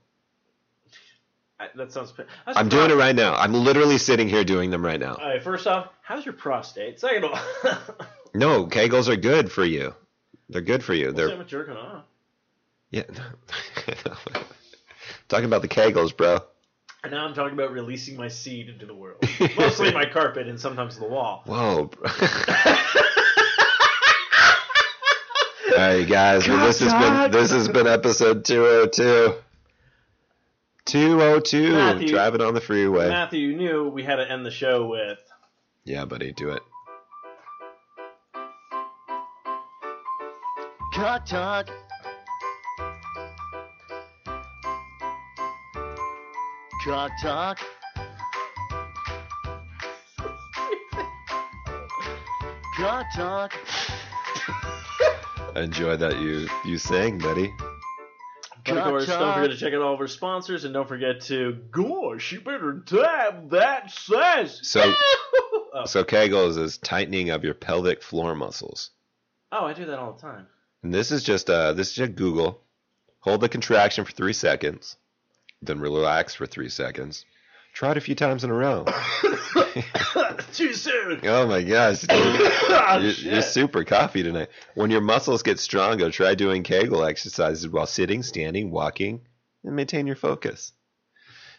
That sounds. I'm doing it right now. I'm literally sitting here doing them right now. All right. First off, how's your prostate? Second of all, *laughs* No, kegels are good for you. They're good for you. They're They're jerking off. yeah. *laughs* Talking about the kegels, bro. And now I'm talking about releasing my seed into the world. *laughs* Mostly my carpet and sometimes the wall. Whoa. bro. All right, guys. Well, this has been this has been episode 202. 202. Matthew- Driving on the freeway. Matthew, you knew we had to end the show with. Yeah, buddy, do it. Talk, talk. Talk, talk. Talk, talk. I enjoy that you you sang, buddy. But of course, don't forget to check out all of our sponsors, and don't forget to, gosh, you better tap that says. So *laughs* oh. so kegels is tightening of your pelvic floor muscles. oh, I do that all the time. And this is just uh this is just Google. Hold the contraction for three seconds, then relax for three seconds. Try it a few times in a row. *coughs* Too soon. Oh my gosh. *coughs* Oh, you're, you're super coffee tonight. When your muscles get stronger, try doing Kegel exercises while sitting, standing, walking, and maintain your focus.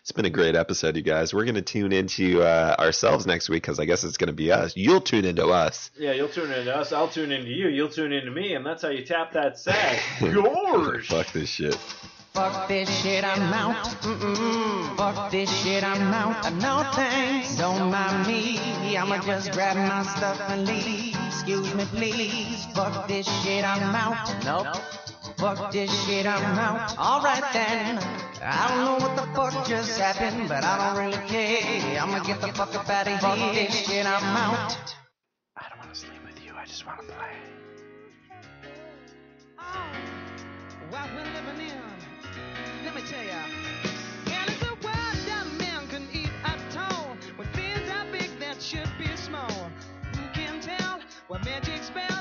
It's been a great episode, you guys. We're going to tune into uh, ourselves next week because I guess it's going to be us. You'll tune into us. Yeah, you'll tune into us. I'll tune into you. You'll tune into me, and that's how you tap that sack. *laughs* Gosh. Fuck this shit. Fuck this shit, I'm out. Mm-mm. Fuck this shit, I'm out. Uh, no thanks, don't mind me. I'ma just grab my stuff and leave. Excuse me, please. Fuck this shit, I'm out. Nope. Fuck this shit, I'm out. Alright then. I don't know what the fuck just happened, but I don't really care. I'ma get the fuck up out of here. Fuck this shit, I'm out. I don't want to sleep with you. I just want to play. Oh, what we're living in. Should be small. Who can tell what magic spell